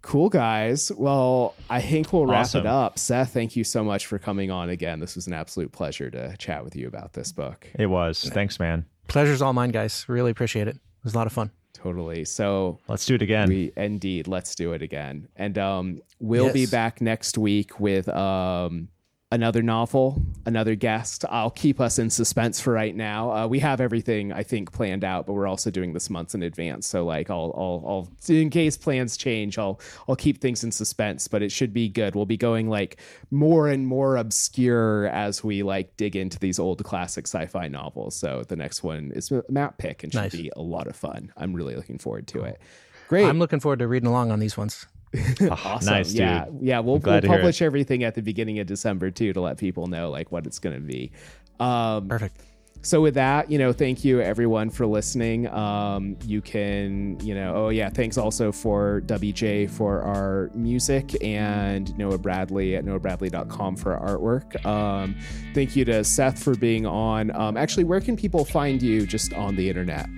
Cool guys. Well, I think we'll wrap Awesome. it up. Seth, thank you so much for coming on again. This was an absolute pleasure to chat with you about this book. It was. Thanks, man. Pleasure's all mine, guys. Really appreciate it. It was a lot of fun. Totally. So Let's do it again. We indeed let's do it again. And um we'll be back next week with um another novel, another guest. I'll keep us in suspense for right now. Uh, we have everything I think planned out, but we're also doing this months in advance. So like I'll, I'll, I'll in case plans change, I'll, I'll keep things in suspense. But it should be good. We'll be going like more and more obscure as we like dig into these old classic sci-fi novels. So the next one is a map pick and should Nice. be a lot of fun. I'm really looking forward to it. Great. I'm looking forward to reading along on these ones. [laughs] Awesome. Nice, dude. Yeah, yeah. We'll, we'll to hear it. publish everything at the beginning of December too to let people know like what it's going to be. Um, Perfect. so with that, you know, thank you everyone for listening. Um, you can, you know, oh yeah, thanks also for WJ for our music and Noah Bradley at noahbradley.com for our artwork. Um, thank you to Seth for being on. Um, actually, where can people find you just on the internet?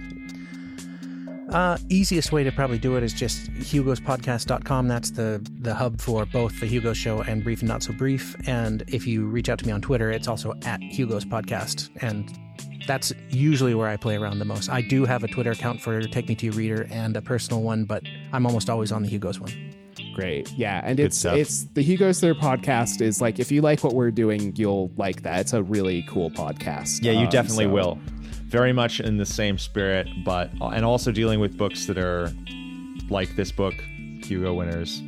Uh, easiest way to probably do it is just hugospodcast.com. That's the, the hub for both the Hugo Show and Brief and Not So Brief. And if you reach out to me on Twitter, it's also at Hugo's Podcast. And that's usually where I play around the most. I do have a Twitter account for Take Me to Your Reader and a personal one, but I'm almost always on the Hugo's one. Great. Yeah. And it's stuff. it's the Hugos There podcast is like if you like what we're doing, you'll like that. It's a really cool podcast. Yeah, you Um, definitely so- will. Very much in the same spirit, but and also dealing with books that are like this book, Hugo winners.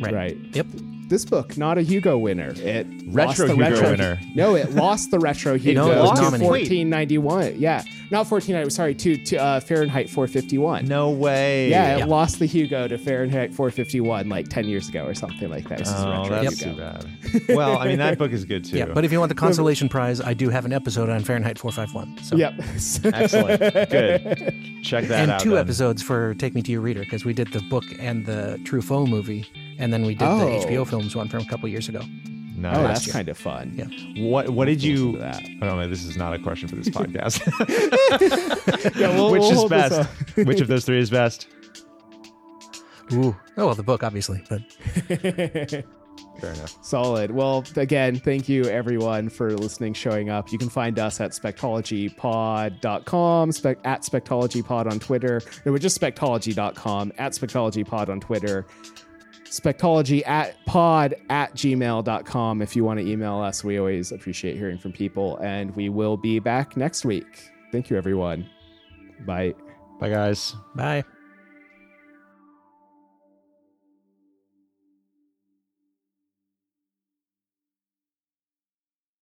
Right. right. Yep. This book, not a Hugo winner. It lost Retro the Hugo retro winner. No, it lost the retro [laughs] Hugo No, it was to 1491. Yeah. Not 1490, sorry, to, to uh, Fahrenheit 451. No way. Yeah, it Yeah. lost the Hugo to Fahrenheit 451 like 10 years ago or something like that. This is Oh, retro that's Hugo. too bad. [laughs] Well, I mean that book is good too. Yeah. But if you want the [laughs] consolation prize, I do have an episode on Fahrenheit 451. So. Yep. Excellent. Good. Check that and out. two then. episodes for Take Me to Your Reader because we did the book and the Truffaut movie, and then we did Oh. the HBO films one from a couple years ago. Nice. Oh, that's year. kind of fun. Yeah. What What did you? that. Oh no, this is not a question for this [laughs] podcast. Yeah, we'll- Which we'll is best? [laughs] Which of those three is best? Ooh. Oh, well, the book, obviously. But [laughs] Fair enough. Solid. Well, again, thank you everyone for listening, showing up. You can find us at spectologypod.com, spec- at spectologypod on Twitter. No, we're just spectology.com, at spectologypod on Twitter. Spectology at pod at gmail.com. If you want to email us, we always appreciate hearing from people. And we will be back next week. Thank you, everyone. Bye. Bye, guys. bye.